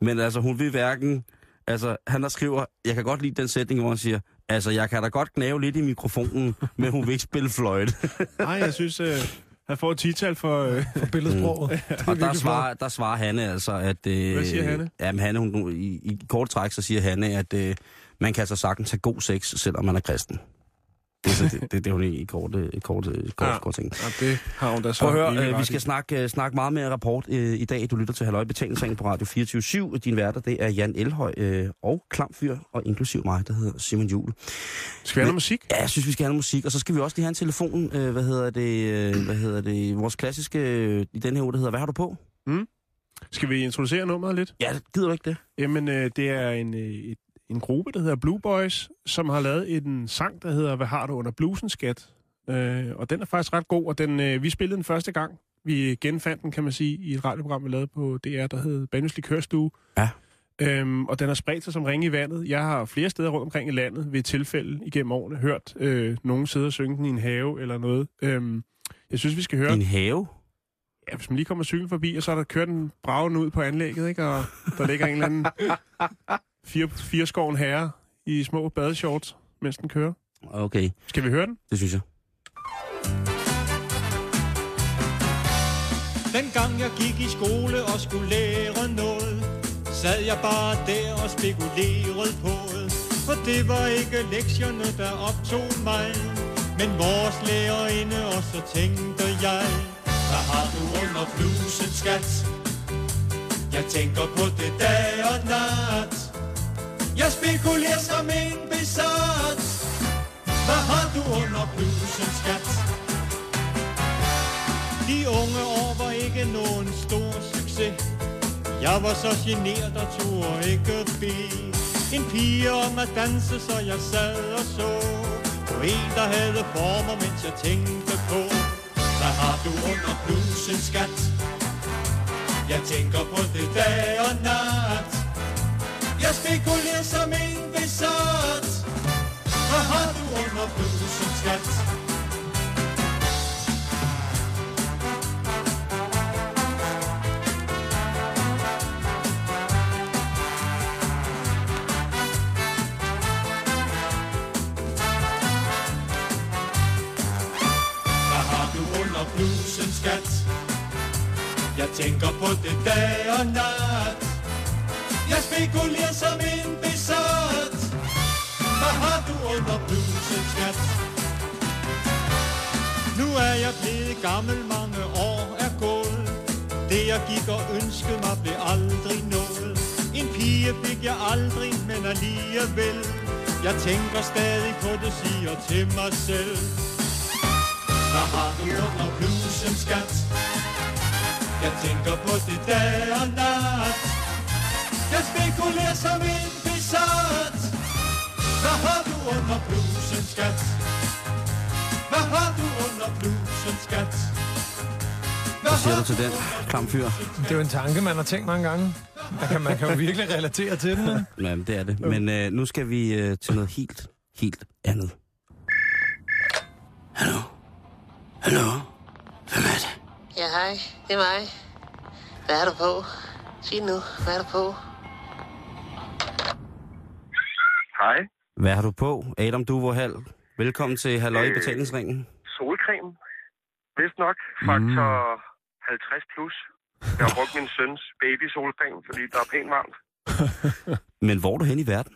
Men altså, hun vil hverken... Altså, han der skriver, jeg kan godt lide den sætning, hvor han siger, altså, jeg kan da godt knæve lidt i mikrofonen, men hun vil ikke spille fløjte. Nej, jeg synes, øh, han får et tital for... Øh, For billedsproget. *laughs* Det er Og der svarer, der svarer Hanne altså, at... Øh, Hvad siger Hanne? Jamen, Hanne, hun, i, i kort træk, så siger Hanne, at øh, man kan altså sagtens have god sex, selvom man er kristen. Det er så det, det, det hun i kort, øh, kort, øh, kort, Ja. kort ting. ja, det har hun da så Prøv at høre, øh, vi i. skal snakke, øh, snakke meget mere rapport øh, i dag. Du lytter til Halløj Betalingsringen på Radio 24 Din værter, det er Jan Elhøj øh, og Klamfyr, og inklusiv mig, der hedder Simon Jul. Skal vi have noget musik? Ja, jeg synes, vi skal have noget musik, og så skal vi også lige have en telefon. Øh, hvad hedder det? Øh, hvad hedder det? Vores klassiske øh, i den her uge, der hedder, hvad har du på? Skal vi introducere nummeret lidt? Ja, gider du ikke det? Jamen, øh, det er en, øh, et, en gruppe, der hedder Blue Boys, som har lavet en sang, der hedder Hvad har du under blusen, skat? Øh, og den er faktisk ret god, og den, øh, vi spillede den første gang. Vi genfandt den, kan man sige, i et radioprogram, vi lavede på DR, der hed Banus Likørstue. Ja. Øhm, og den har spredt sig som ringe i vandet. Jeg har flere steder rundt omkring i landet ved tilfælde igennem årene hørt øh, nogen sidde og synge den i en have eller noget. Øhm, jeg synes, vi skal høre I en have? Ja, hvis man lige kommer cyklen forbi, og så er der kørt en bragen ud på anlægget, ikke? Og der ligger en eller anden *laughs* fire, fire skoven herre i små badeshorts, mens den kører. Okay, Skal vi høre den? det synes jeg. Dengang jeg gik i skole og skulle lære noget, sad jeg bare der og spekulerede på det. For det var ikke lektierne, der optog mig, men vores lærerinde, og så tænkte jeg, hvad har du under blusen, skat? Jeg tænker på det dag og nat. Jeg spekulerer som en besat. Hvad har du under blusen, skat? De unge år var ikke nogen stor succes. Jeg var så generet og turde ikke bede en pige om at danse, så jeg sad og så på en, der havde former, mens jeg tænkte på, hvad har du under blusen, skat? Jeg tænker på det dag og nat. Jeg spekulerer som en besat. Hvad har du under blusen, skat? Blusen, skat? Jeg tænker på det dag og nat. Jeg spekulerer som en besat Hvad har du under blusen, skat? Nu er jeg blevet gammel, mange år er gået. Det jeg gik og ønskede mig blev aldrig nået. En pige fik jeg aldrig, men alligevel. Jeg tænker stadig på det, siger til mig selv. Hvad har du under blusen, skat? Jeg tænker på det dag og nat. Jeg spekulerer som en besat. Hvad har du under blusen, skat? Hvad har du under blusen, skat? Hvad siger du til den, klam fyr? Det er jo en tanke, man har tænkt mange gange. Man kan, man kan jo virkelig relatere til den. ikke? Ja, det er det. Men øh, nu skal vi øh, til noget helt, helt andet. Hallo? Hallo? Hvem er det? Ja, hej. Det er mig. Hvad er du på? Sig nu, hvad er du på? Hej. Hvad har du på? Adam Duvo Hall. Velkommen til Halløj i Øh. betalingsringen. Solcreme. Vist nok. Faktor mm. 50 plus. Jeg har brugt min søns baby solcreme, fordi der er pænt varmt. *laughs* Men hvor er du hen i verden?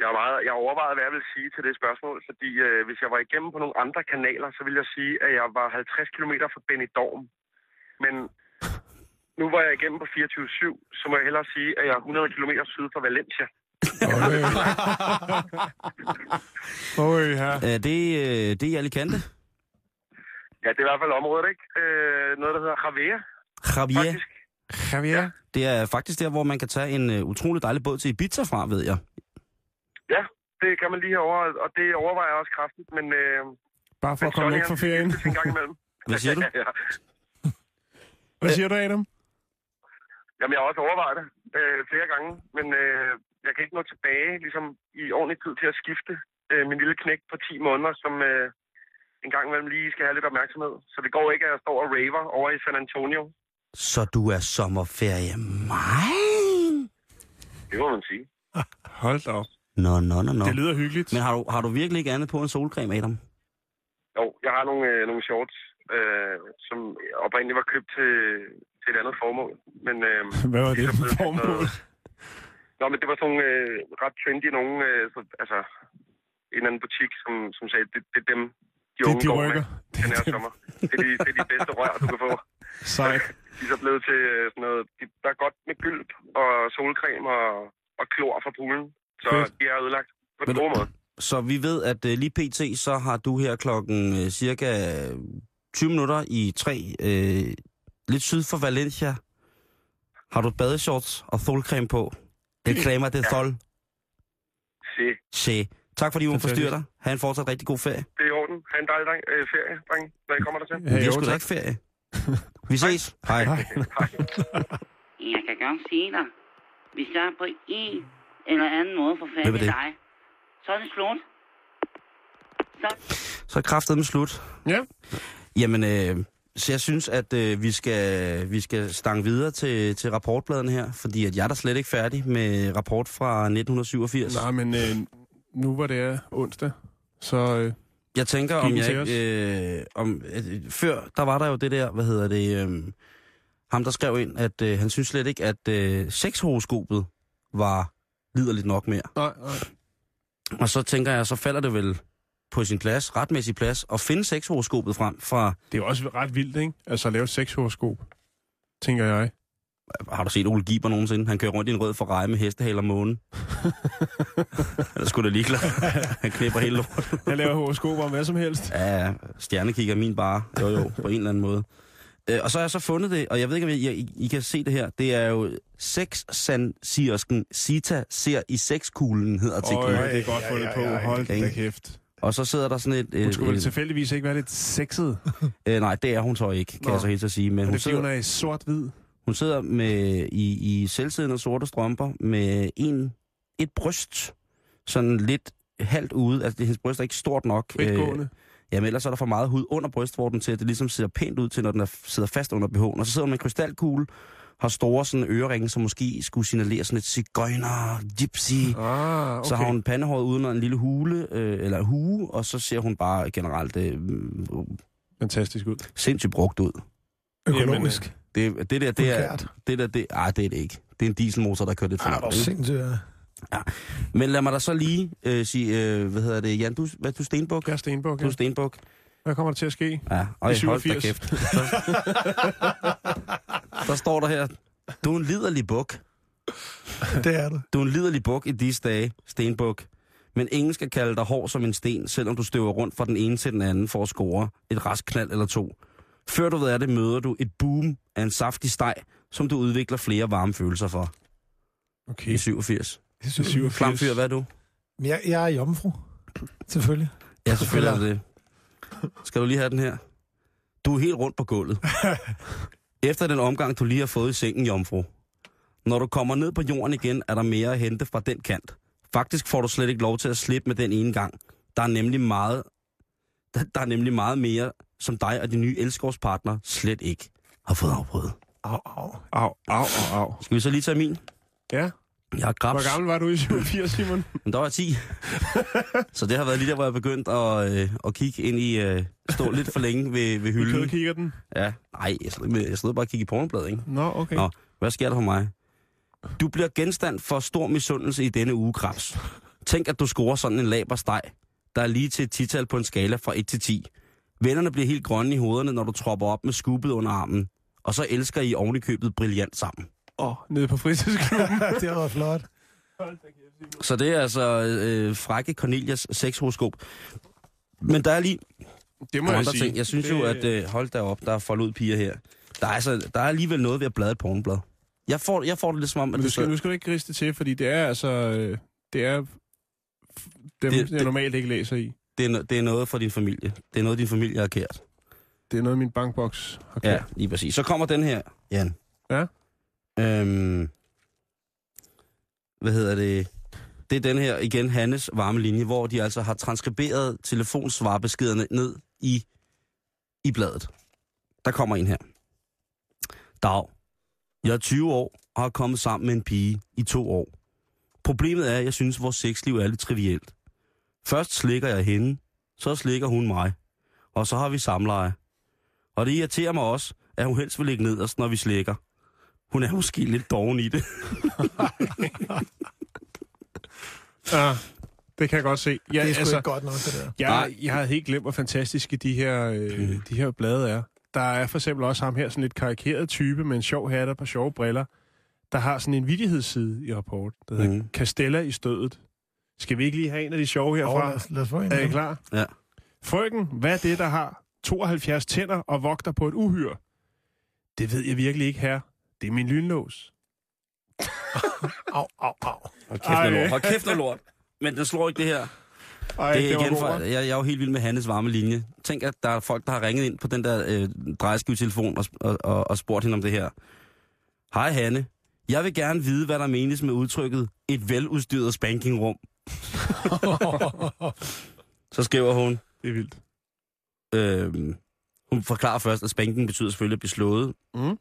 Jeg har, meget, jeg har overvejet, hvad jeg vil sige til det spørgsmål, fordi øh, hvis jeg var igennem på nogle andre kanaler, så ville jeg sige, at jeg var 50 km fra Benidorm. Men nu var jeg igennem på 24-7, så må jeg hellere sige, at jeg er 100 km syd for Valencia. Øj, *laughs* ja. Er det, øh, det er i Alicante? Ja, det er i hvert fald området, ikke? Øh, noget, der hedder Javier, Javier. faktisk. Javier. Det er faktisk der, hvor man kan tage en uh, utrolig dejlig båd til Ibiza fra, ved jeg. Ja, det kan man lige herovre, og det overvejer jeg også kraftigt, men... Øh, Bare for men at komme væk fra ferien. en gang imellem. *laughs* Hvad siger du? *laughs* ja. Hvad siger du, Adam? Jamen, jeg har også overvejet det øh, flere gange, men øh, jeg kan ikke nå tilbage ligesom, i ordentlig tid til at skifte øh, min lille knæk på 10 måneder, som øh, en gang imellem lige skal have lidt opmærksomhed. Så det går ikke, at jeg står og raver over i San Antonio. Så du er sommerferie mig? Det må man sige. *laughs* Hold da op. Nå, nå, nå, nå. Det lyder hyggeligt. Men har du, har du virkelig ikke andet på en solcreme, Adam? Jo, jeg har nogle, øh, nogle shorts, øh, som oprindeligt var købt til, til et andet formål. Men, øh, *laughs* Hvad var det de er for formål? noget- Nå, men det var sådan øh, ret trendy nogle, øh, så, altså en eller anden butik, som, som sagde, det, det er dem, de Det unge de går med den her sommer. Det er, de, det er de bedste rør, du kan få. *laughs* Sejt. *laughs* De er så blevet til øh, sådan noget, de, der er godt med gyld og solcreme og, og klor fra poolen. Så Fedt. de er ødelagt på den gode måde. Så vi ved, at uh, lige pt. så har du her klokken uh, cirka 20 minutter i tre, uh, lidt syd for Valencia. Har du badeshorts og solcreme på? El crema de sol. Se, Se. Tak fordi vi må Fantastisk. forstyrre dig. Ha' en fortsat rigtig god ferie. det er i orden. Ha' en dejlig dag, øh, ferie, drenge, når I kommer der til. Ja, vi har sgu da ikke ferie. *laughs* Vi ses. Hej. Jeg kan godt sige dig, hvis jeg på en eller anden måde får fat er i det? dig, så er det slut. Så Så er kraftet med slut. Ja. Jamen, øh, så jeg synes, at øh, vi, skal, vi skal stange videre til, til rapportbladene her, fordi at jeg er da slet ikke færdig med rapport fra 1987. Nej, men øh, nu var det er onsdag, så øh, Jeg tænker, om jeg ikke... Øh, om, øh, før, der var der jo det der, hvad hedder det... Øh, ham, der skrev ind, at øh, han synes slet ikke, at øh, sexhoroskopet var liderligt nok mere. nej, nej. Og så tænker jeg, så falder det vel på sin plads, retmæssig plads, at finde sexhoroskopet frem fra... Det er jo også ret vildt, ikke? Altså at lave et sexhoroskop, tænker jeg. Har du set Ole Giber nogensinde? Han kører rundt i en rød Ferrari med hestehale og måne. Eller *laughs* skulle det ligeglad. Han knipper hele lortet. Jeg laver horoskoper om hvad som helst. Ja, ja, stjernekigger min bare. Jo, jo, på en eller anden måde. Øh, og så har jeg så fundet det, og jeg ved ikke, om I, I, I kan se det her. Det er jo sex siersken Sita ser i sexkuglen, hedder artiklen. Øj, det er godt fundet på. Hold da kæft. Og så sidder der sådan et... Hun et, skulle vel tilfældigvis ikke være lidt sexet. *laughs* øh, nej, det er hun så ikke, kan Nå. jeg så helt så sige. Men Men hun det er fordi, hun sidder, er i sort-hvid. hun sidder med, i, i selvsiddende sorte strømper med en, et bryst, sådan lidt halvt ude. Altså, det, hendes bryst er ikke stort nok. Fritgående. Jamen ellers er der for meget hud under brystvorten til, at det ligesom ser pænt ud til, når den er, sidder fast under BH'en. Og så sidder hun med en krystalkugle, har store sådan øreringe, som måske skulle signalere sådan et cigøjner, gypsy. Ah, okay. Så har hun pandehåret uden en lille hule, øh, eller hue, og så ser hun bare generelt øh, Fantastisk ud. sindssygt brugt ud. Økologisk. Det, det der, det er, det der, det, ej, det er det ikke. Det er en dieselmotor, der kører lidt for Ah, langt. ikke? sindssygt. ja. Men lad mig da så lige øh, sige, øh, hvad hedder det, Jan, du, hvad, du er Stenbuk? Jeg er Stenbuk, Du ja. er Stenbuk. Hvad kommer der til at ske? Ja, og I hold da 87. kæft. *laughs* Der står der her, du er en liderlig buk. *laughs* Det er du. Du er en liderlig buk i disse dage, stenbuk. Men ingen skal kalde dig hård som en sten, selvom du støver rundt fra den ene til den anden for at score et rask knald eller to. Før du ved af det, møder du et boom af en saftig steg, som du udvikler flere varme følelser for. Okay. I 87. Det synes jeg. 87. Klam fyr, hvad er du? Men Jeg, jeg er jomfru. Selvfølgelig. Ja, selvfølgelig er det det. Skal du lige have den her? Du er helt rundt på gulvet. *laughs* Efter den omgang, du lige har fået i sengen, jomfru. Når du kommer ned på jorden igen, er der mere at hente fra den kant. Faktisk får du slet ikke lov til at slippe med den ene gang. Der er nemlig meget, der, er nemlig meget mere, som dig og din nye elskovspartner slet ikke har fået afprøvet. Au, au. Au, au, au, au. Skal vi så lige tage min? Ja. Jeg er grabs. Hvor gammel var du i 87, Simon? *laughs* Men der var jeg 10. så det har været lige der, hvor jeg begyndte at, øh, at kigge ind i... Øh, stå lidt for længe ved, ved hylden. kigger den. Ja, nej, jeg stod, jeg stod bare og kiggede i pornobladet, ikke? Nå, okay. Nå, hvad sker der for mig? Du bliver genstand for stor misundelse i denne uge, Krabs. Tænk, at du scorer sådan en laber steg, der er lige til et tital på en skala fra 1 til 10. Vennerne bliver helt grønne i hovederne, når du tropper op med skubbet under armen. Og så elsker I oven i købet brilliant sammen. Oh, nede på fritidsklubben. *laughs* det var flot. Så det er altså øh, frække Cornelias sexhoroskop. Men der er lige Det må andre jeg sige. ting. Jeg synes det... jo, at øh, hold da op, der er foldet ud piger her. Der er, altså, der er alligevel noget ved at bladre et pornoblad. Jeg får, jeg får det lidt som om, at Men du skal, så- nu skal du ikke griste det til, fordi det er altså... øh, Det er dem, Det- jeg det- normalt ikke læser i. det, er, det er noget for din familie. Det er noget, din familie har kært. Det er noget, min bankboks har Ja, gjort. lige præcis. Så kommer den her, Jan. Ja. Øhm, hvad hedder det? Det er den her, igen, Hannes varme linje, hvor de altså har transkriberet telefonsvarbeskederne ned i, i bladet. Der kommer en her. Dag. Jeg er 20 år og har kommet sammen med en pige i to år. Problemet er, at jeg synes, at vores sexliv er lidt trivielt. Først slikker jeg hende, så slikker hun mig. Og så har vi samleje. Og det irriterer mig også, at hun helst vil ligge nederst, når vi slækker. Hun er måske lidt doven i det. Ja, *laughs* det kan jeg godt se. Ja, Det er sgu altså, ikke godt nok, det der. jeg, jeg havde helt glemt, hvor fantastiske de her, øh, Mm. de her blade er. Der er for eksempel også ham her, sådan lidt karikeret type med en sjov hat og par sjove briller, der har sådan en vidighedsside i rapport, der hedder Mhm. Castella i stødet. Skal vi ikke lige have en af de sjove herfra? lad, os, lad os få en Er I klar? Ja. Frøken, hvad er det, der har 72 tænder og vogter på et uhyr? Det ved jeg virkelig ikke, her. Det er min lynlås. *laughs* Au, au, au. Hold kæft, noget lort. Hold kæft, noget lort. Men den slår ikke det her. Ej, det er var igen for, jeg, jeg er jo helt vild med Hannes varme linje. Tænk, at der er folk, der har ringet ind på den der øh, drejeskivetelefon og, og, og, og spurgt hende om det her. Hej Hanne. Jeg vil gerne vide, hvad der menes med udtrykket et veludstyret spankingrum. *laughs* Så skriver hun, Det er vildt. øh, hun forklarer først, at spanking betyder selvfølgelig at blive slået. Mm.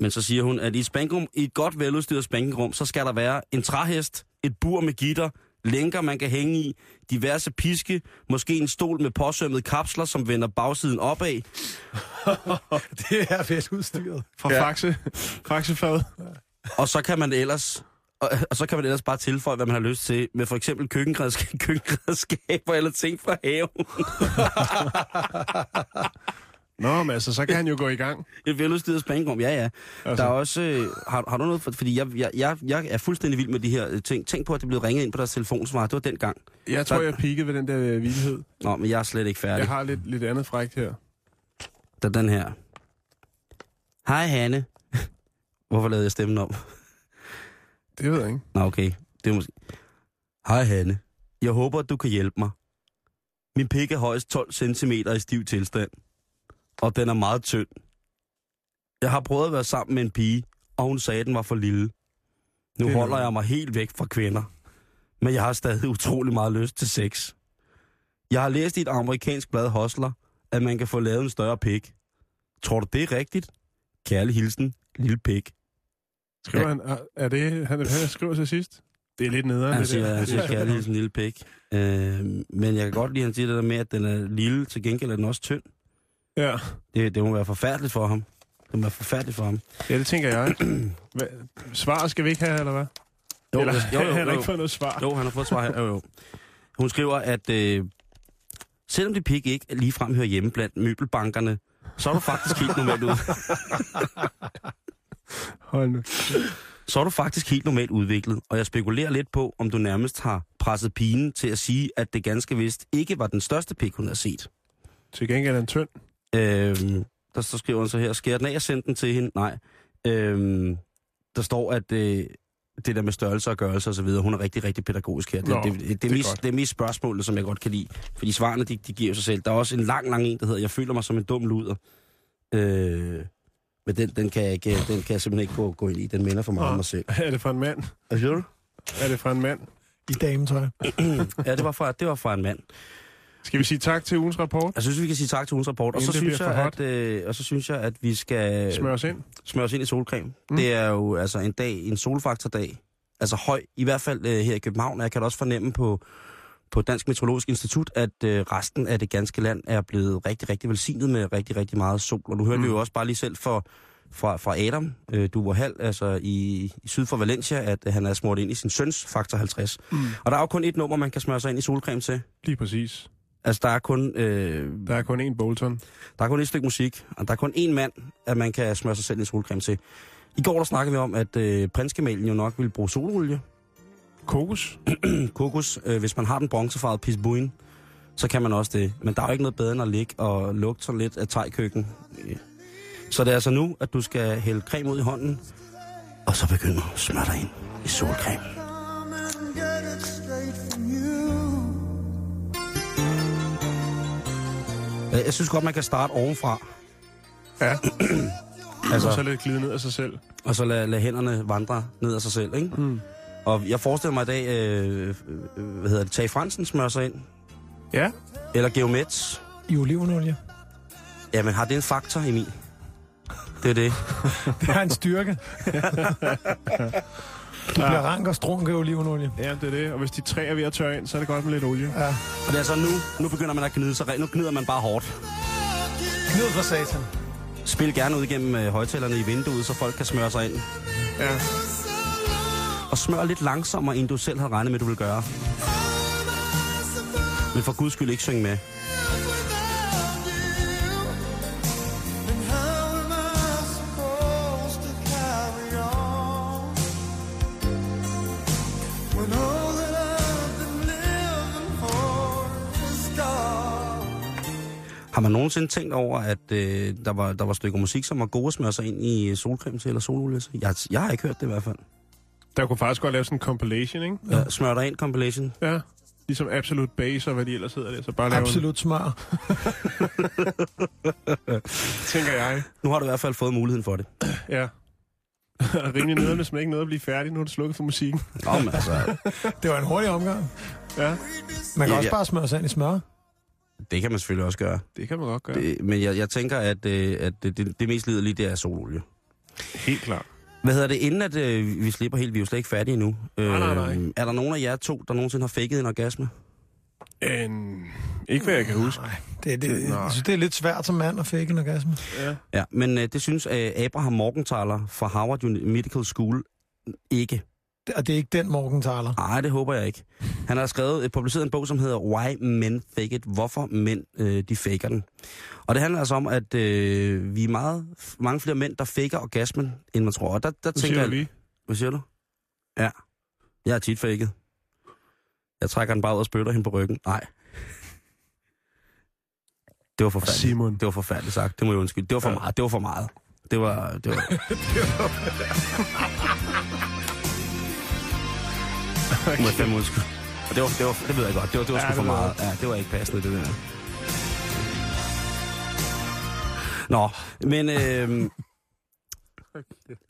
Men så siger hun, at i, et spankrum, i et godt veludstyret spankingrum, så skal der være en træhest, et bur med gitter, lænker, man kan hænge i, diverse piske, måske en stol med påsømmede kapsler, som vender bagsiden opad. *laughs* det er fedt udstyret. Fra ja. Faxe. Faxefaget. Og så kan man ellers... Og, og så kan man ellers bare tilføje, hvad man har lyst til, med for eksempel køkkenredskaber, *laughs* køkkenredskaber eller ting fra haven. *laughs* Nå, men altså, så kan han jo gå i gang. *laughs* Et veludstyret spankrum, ja ja. Altså. Der er også... Øh, har, har du noget... For, fordi jeg, jeg, jeg, jeg er fuldstændig vild med de her øh, ting. Tænk på, at det blev ringet ind på deres telefonsvar. Det var dengang. Jeg tror, Der- jeg peakede ved den der øh, vildhed. Nå, men jeg er slet ikke færdig. Jeg har lidt, lidt andet frækt her. Der er den her. Hej Hanne. *laughs* Hvorfor lavede jeg stemmen om? Det ved jeg ikke. Nå, okay. Det er måske... Hej Hanne. Jeg håber, at du kan hjælpe mig. Min pik er højst 12 cm i stiv tilstand. Og den er meget tynd. Jeg har prøvet at være sammen med en pige, og hun sagde, at den var for lille. Nu Det er holder jeg mig helt væk fra kvinder. Men jeg har stadig utrolig meget lyst til sex. Jeg har læst i et amerikansk blad Hostler, at man kan få lavet en større pik. Tror du, det er rigtigt? Kærlig hilsen, lille pik. Skriver han, er- det, han, han skriver til sidst? Det er lidt nederen, Han det siger, der. han siger kærlig *laughs* hilsen, lille pik. Øh, men jeg kan godt lide, at han siger det der med, at den er lille, til gengæld er den også tynd. Ja. Det, det må være forfærdeligt for ham. Det må være forfærdeligt for ham. ja, det tænker jeg. *clears throat* Svaret skal vi ikke have, eller hvad? Jo, eller, jo, jo, *laughs* han har jo. ikke fået noget svar. Jo, han har fået svar her. Jo, jo. Hun skriver, at øh, selvom dit pik ikke ligefrem hører hjemme blandt møbelbankerne, så er du faktisk helt normalt ud. *laughs* Hold nu. Så er du faktisk helt normalt udviklet, og jeg spekulerer lidt på, om du nærmest har presset pigen til at sige, at det ganske vist ikke var den største pik, hun har set. Til gengæld er den tynd. Øhm, der står skriver hun så her, skær den af og send den til hende? Nej. Øhm, der står, at øh, det der med størrelse og gørelse og så videre, hun er rigtig, rigtig pædagogisk her. Det, Nå, det, det, det, det er godt. det er mest spørgsmålet, som jeg godt kan lide. Fordi svarene, de, de giver sig selv. Der er også en lang, lang en, der hedder, jeg føler mig som en dum luder. Øh, men den, den, kan jeg ikke, den kan jeg simpelthen ikke gå, gå ind i. Den minder for meget om mig selv. Er det fra en mand? Hvad siger du? Er det fra en mand? I dametøj. *clears throat* ja, det var, fra, det var fra en mand. Skal vi sige tak til ugens rapport? Jeg synes, vi kan sige tak til ugens rapport. Og så, synes jeg, at, øh, og så synes jeg, at vi skal Smør os ind. smøre os ind i solcreme. Mm. Det er jo altså en dag, en solfaktordag. Altså høj, i hvert fald øh, her i København. Og jeg kan da også fornemme på, på Dansk Meteorologisk Institut, at øh, resten af det ganske land er blevet rigtig, rigtig velsignet med rigtig, rigtig meget sol. Og du hørte Mm. mm. jo også bare lige selv for, fra, fra Adam, øh, du var halv, altså i, i syd for Valencia, at øh, han er smurt ind i sin søns faktor 50. Mm. Og der er jo kun et nummer, man kan smøre sig ind i solcreme til. Lige præcis. Altså, der er kun... Øh, Der er kun én Bolton. der er kun et stykke musik, og der er kun én mand, at man kan smøre sig selv i solcreme til. I går der snakkede vi om, at øh, prinsgemalen jo nok ville bruge sololie. Kokos. *clears throat* Kokos, øh, hvis man har den bronzefarvede pisbuin, så kan man også det. Men der er jo ikke noget bedre end at ligge og lugte sådan lidt af tegkøkken. Så det er altså nu, at du skal hælde creme ud i hånden, og så begynde at smøre dig ind i solcreme. Jeg synes godt, man kan starte ovenfra. Ja. *clears throat* Altså- Og så lidt glide ned af sig selv. Og så lade, lade hænderne vandre ned af sig selv, ikke? Mm. Og jeg forestiller mig i dag, øh, øh, hvad hedder det, Tage Fransen smører sig ind. Ja. Eller Geomets. I olivenolie. Jamen, har det en faktor, Emil? Det er det. *laughs* Det er en styrke. *laughs* Du bliver rank og strunk af olivenolie. Ja, det er det. Og hvis de tre er ved at tørre ind, så er det godt med lidt olie. Ja. Og det er altså nu, nu begynder man at gnide sig. Nu gnider man bare hårdt. Knid for satan. Spil gerne ud igennem øh, højtalerne i vinduet, så folk kan smøre sig ind. Ja. Og smør lidt langsommere, end du selv havde regnet med, du vil gøre. Men for guds skyld ikke synge med. Har man nogensinde tænkt over, at øh, der, var, der var stykker musik, som var gode at smøre sig ind i solcreme til, eller sololie til? Jeg, jeg har ikke hørt det i hvert fald. Der kunne faktisk godt lave sådan en compilation, ikke? Ja. Smør dig ind compilation. Ja. Ligesom Absolute Base og hvad de ellers hedder der. Så bare lave Absolut smør. en, *laughs* tænker jeg. Nu har du i hvert fald fået muligheden for det. Ja. *laughs* Rimelig nederen, hvis man ikke nåede at blive færdig. Nu er det slukket for musikken. Nå, men altså, Det var en hurtig omgang. Ja, Man kan Ja, også ja. bare smøre sig ind i smør. Det kan man selvfølgelig også gøre. det kan man godt gøre. Det, men jeg, jeg tænker, at, øh, at det, det, det mest liderlige, det er sololie. Helt klart. Hvad hedder det, inden at øh, vi slipper helt, vi er jo slet ikke færdige endnu. Øh, Nej, nej, nej. Er der nogen af jer to, der nogensinde har faked en orgasme? En... Ikke hvad jeg kan huske. Det, det, Nå. jeg synes, det er lidt svært som mand at fake en orgasme. Ja. Ja, men øh, det synes øh, Abraham Morgenthaler fra Harvard Medical School ikke. Det- Og det er ikke den Morgenthaler. Nej, det håber jeg ikke. Han har skrevet, øh, publiceret en bog, som hedder Why Men Fake It. Hvorfor mænd øh, de faker den. Og det handler altså om, at øh, vi er meget, mange flere mænd, der faker orgasmen, end man tror. Og der, der Nu tænker siger jeg... lige. Hvad siger du? Ja. Jeg er tit faket. Jeg trækker den bare ud og spytter hende på ryggen. Nej. Det var forfærdeligt. Simon. Det var forfærdeligt sagt. Det må jeg undskylde. Det var for Ja. meget. Det var for meget. Det var... Det var... *laughs* Det må jeg fandme undskylde. Og det, var, det, var, det ved jeg godt. Det var, det var Ja, sgu for meget. Ja, det var ikke passende, det der. Nå, men øh,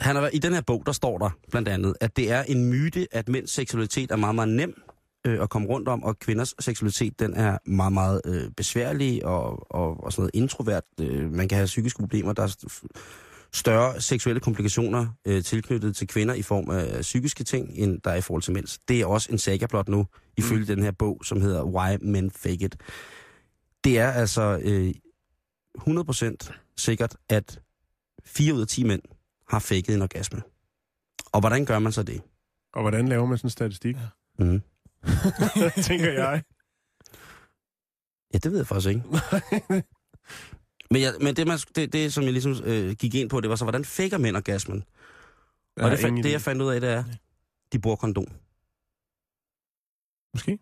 han været- i den her bog, der står der blandt andet, at det er en myte, at mænds seksualitet er meget, meget nem øh, at komme rundt om, og kvinders seksualitet, den er meget, meget øh, besværlig og, og, og sådan noget introvert. Øh, man kan have psykiske problemer, der er større seksuelle komplikationer øh, tilknyttet til kvinder i form af psykiske ting, end der er i forhold til mænds. Det er også en saga blot nu, ifølge mm. den her bog, som hedder Why Men Fake It. Det er altså øh, 100% sikkert, at 4 ud af 10 mænd har faket en orgasme. Og hvordan gør man så det? Og hvordan laver man sådan en statistik? Mm. *laughs* Tænker jeg. Ja, det ved jeg faktisk ikke. *laughs* men, jeg, men det, man, det, det, som jeg ligesom øh, gik ind på, det var så, hvordan faker mænd orgasmen? Jeg Og det, fa- ingen det, jeg fandt ud af, det er, de bruger kondom. Måske.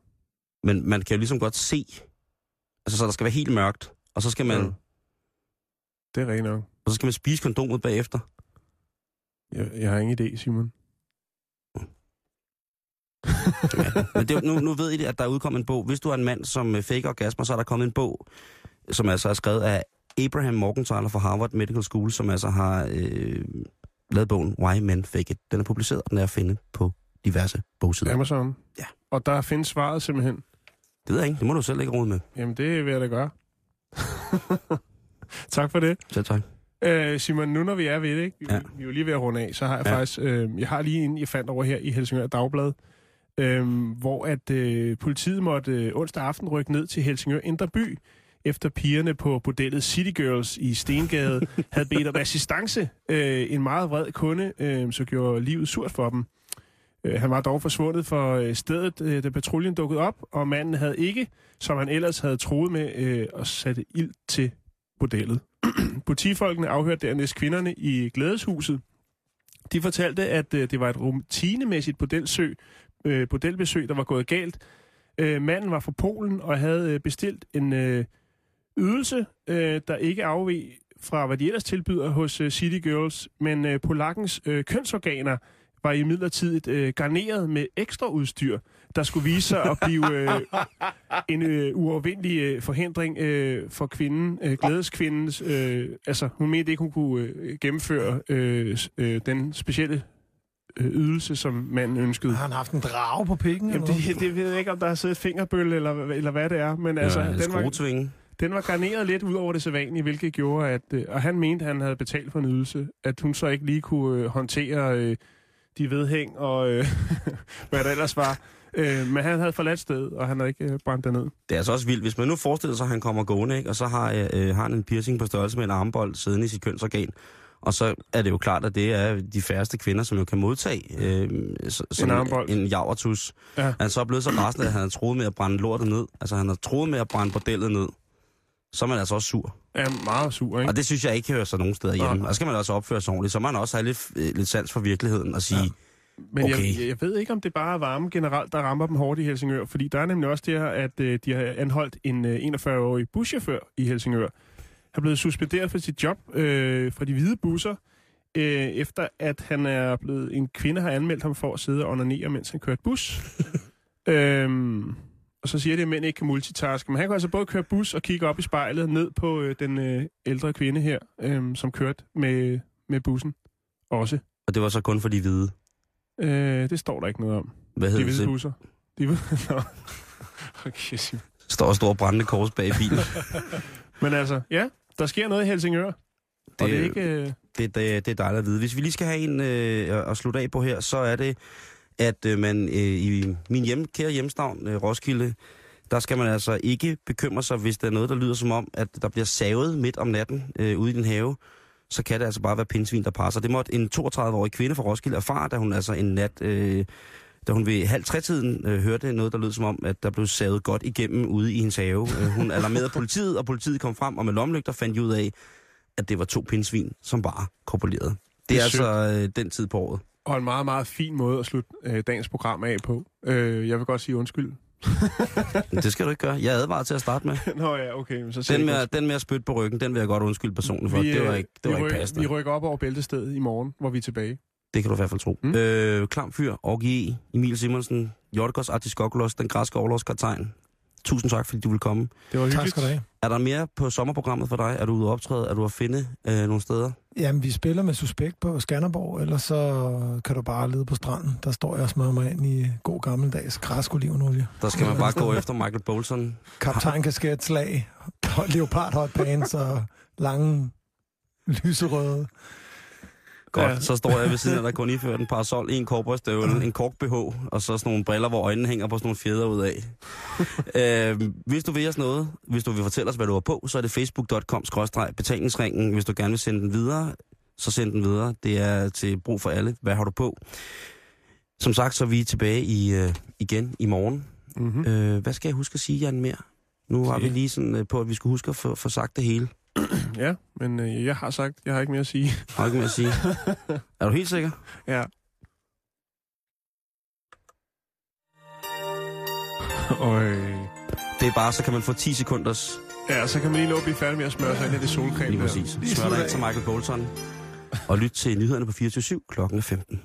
Men man kan jo ligesom godt se, altså så der skal være helt mørkt, og så skal man, Ja. ja. Det er rent nok. og så skal man spise kondomet bagefter. Jeg, jeg har ingen idé, Simon. Men det, nu, nu ved I det, at der er udkommet en bog. Hvis du er en mand, som øh, faker orgasmer, så er der kommet en bog, som altså er skrevet af Abraham Morgenthaler fra Harvard Medical School, som altså har øh, lavet bogen Why Men Fake It. Den er publiceret, og den er at finde på diverse bogsider. Amazon. Ja. Og der findes svaret simpelthen. Det ved jeg ikke. Det må du selv ikke råde med. Jamen, det vil jeg da gøre. *laughs* tak for det. Selv tak. Øh, Simon, nu når vi er ved det, ikke? Vi, Ja. vi er jo lige ved at runde af, så har jeg ja. faktisk, øh, jeg har lige en, jeg fandt over her i Helsingør Dagblad, øh, hvor at øh, politiet måtte øh, onsdag aften rykke ned til Helsingør Indre By, efter pigerne på bordellet City Girls i Stengade *laughs* havde bedt om assistance. Øh, en meget vred kunde, øh, så gjorde livet surt for dem. Øh, han var dog forsvundet for øh, stedet, øh, da patruljen dukkede op, og manden havde ikke, som han ellers havde troet med, øh, at sætte ild til bordellet. *clears throat* Politifolkene afhørte dernæst kvinderne i glædeshuset. De fortalte, at øh, det var et rutinemæssigt bordelsøg, øh, bordelbesøg, der var gået galt. Øh, manden var fra Polen og havde øh, bestilt en øh, ydelse, øh, der ikke afveg fra, hvad de ellers tilbyder hos øh, City Girls, men øh, polakkens øh, kønsorganer var i midlertidigt øh, garneret med ekstra udstyr, der skulle vise sig at blive øh, *laughs* en øh, uovervindelig øh, forhindring øh, for kvinden, øh, glædeskvindens. Øh, altså, hun mente ikke, hun kunne øh, gennemføre øh, øh, den specielle øh, ydelse, som manden ønskede. Har han haft en drage på pikken? Jamen, eller det, det ved jeg ikke, om der har siddet et fingerbøl, eller, eller hvad det er, men altså, ja, den, var. Den var garneret lidt ud over det sædvanlige, hvilket gjorde, at... Øh, og han mente, han havde betalt for en ydelse, at hun så ikke lige kunne øh, håndtere øh, de vedhæng og øh, *laughs* hvad der ellers var. Øh, men han havde forladt stedet, og han havde ikke øh, brændt det ned. Det er altså også vildt. Hvis man nu forestiller sig, at han kommer gående, ikke? og så har, øh, øh, har han en piercing på størrelse med en armbold siddende i sit kønsorgan, og så er det jo klart, at det er de færreste kvinder, som jo kan modtage øh, så, sådan armbold. en javertus. Ja. Han så er blevet så rasende, at han har troet med at brænde lortet ned. Altså han har troet med at brænde bordellet ned. Så er man altså også sur. Er meget sur, ikke? Og det synes jeg ikke hører sig nogen steder hjemme. Nej. Og så skal man også opføre sig ordentligt. Så man også have lidt, øh, lidt sans for virkeligheden og sige, ja. Men Okay. jeg, jeg ved ikke, om det bare er varme generelt, der rammer dem hårdt i Helsingør. Fordi der er nemlig også det her, at øh, de har anholdt en øh, 41-årig buschauffør i Helsingør. Han er blevet suspenderet fra sit job øh, fra de hvide busser, øh, efter at han er blevet... En kvinde har anmeldt ham for at sidde og onanere, mens han kørte bus. *laughs* øhm, og så siger de, at mænd ikke kan multitaske. Men han kan altså både køre bus og kigge op i spejlet ned på øh, den øh, ældre kvinde her, øh, som kørte med, med bussen også. og det var så kun for de hvide. Øh, det står der ikke noget om. Hvad De hedder hvide det? busser. De hvide... *laughs* Nå. Okay. Står stor brændende kors bag i bilen. *laughs* Men altså, ja, der sker noget i Helsingør. Det, og det er ikke... Øh, det, det, det er dejligt at vide. Hvis vi lige skal have en øh, at slutte af på her, så er det, at øh, man øh, i min hjem, kære hjemstavn, øh, Roskilde, der skal man altså ikke bekymre sig, hvis der er noget, der lyder som om, at der bliver savet midt om natten øh, ude i din have. Så kan det altså bare være pindsvin, der passer. Det måtte en 32-årig kvinde fra Roskilde erfare, da hun altså en nat, øh, da hun ved halv tre-tiden øh, hørte noget, der lød som om, at der blev savet godt igennem ude i hendes have. Øh, hun *laughs* alarmerede politiet, og politiet kom frem, og med lomlygter fandt de ud af, at det var to pindsvin, som bare korpulerede. Det er, Det er altså øh, den tid på året. Og en meget, meget fin måde at slutte øh, dagens program af på. Øh, jeg vil godt sige undskyld. *laughs* Det skal du ikke gøre. Jeg advarer til at starte med. *laughs* Nå ja, okay. Men så Den med, den med at spytte på ryggen, den vil jeg godt undskylde personligt for. Vi, det var øh, ikke, det var vi, ikke ryk, passende. vi rykker op over bæltestedet i morgen, hvor vi er tilbage. Det kan du i hvert fald tro. Mm. Øh, Klam Fyr, Orgi, Emil Simonsen, Jorgos Artiskokolos, den græske overlovskaptajn. Tusind tak, fordi du vil komme. Det var hyggeligt. Tak skal du have. Er der mere på sommerprogrammet for dig? Er du ude at optræde? Er du at finde øh, nogle steder? Jamen, vi spiller med Suspekt på Skanderborg, ellers så kan du bare lede på stranden. Der står jeg og smører mig ind i god gammeldags græsk olivenolie. Der skal man bare gå efter Michael Bolton. Kaptajnkasket slag, leopard hot pants og lange lyserøde. Godt, Ja. så står jeg ved siden af dig *laughs* kun iført en parasol, en korporstøvle, en kork BH, og så sådan nogle briller, hvor øjnene hænger på sådan nogle fjeder ud af. *laughs* øh, hvis du vil os noget, hvis du vil fortælle os, hvad du har på, så er det facebook.com betalingsringen. Hvis du gerne vil sende den videre, så send den videre. Det er til brug for alle. Hvad har du på? Som sagt, så er vi tilbage i, øh, igen i morgen. Mm-hmm. Øh, hvad skal jeg huske at sige, Jan, mere? Nu var Okay. vi lige sådan øh, på, at vi skulle huske at få, få sagt det hele. *clears throat* Ja, men øh, jeg har sagt, jeg har ikke mere at sige. *laughs* Har ikke mere at sige? er du helt sikker? Ja. Og øh, Det er bare, så kan man få 10 sekunders ja, så kan man lige nå at blive færdig med at smøre sig ind i det solcreme lige præcis. Smør dig ind til Michael Bolton. Og lyt til nyhederne på 24 klokken er 15.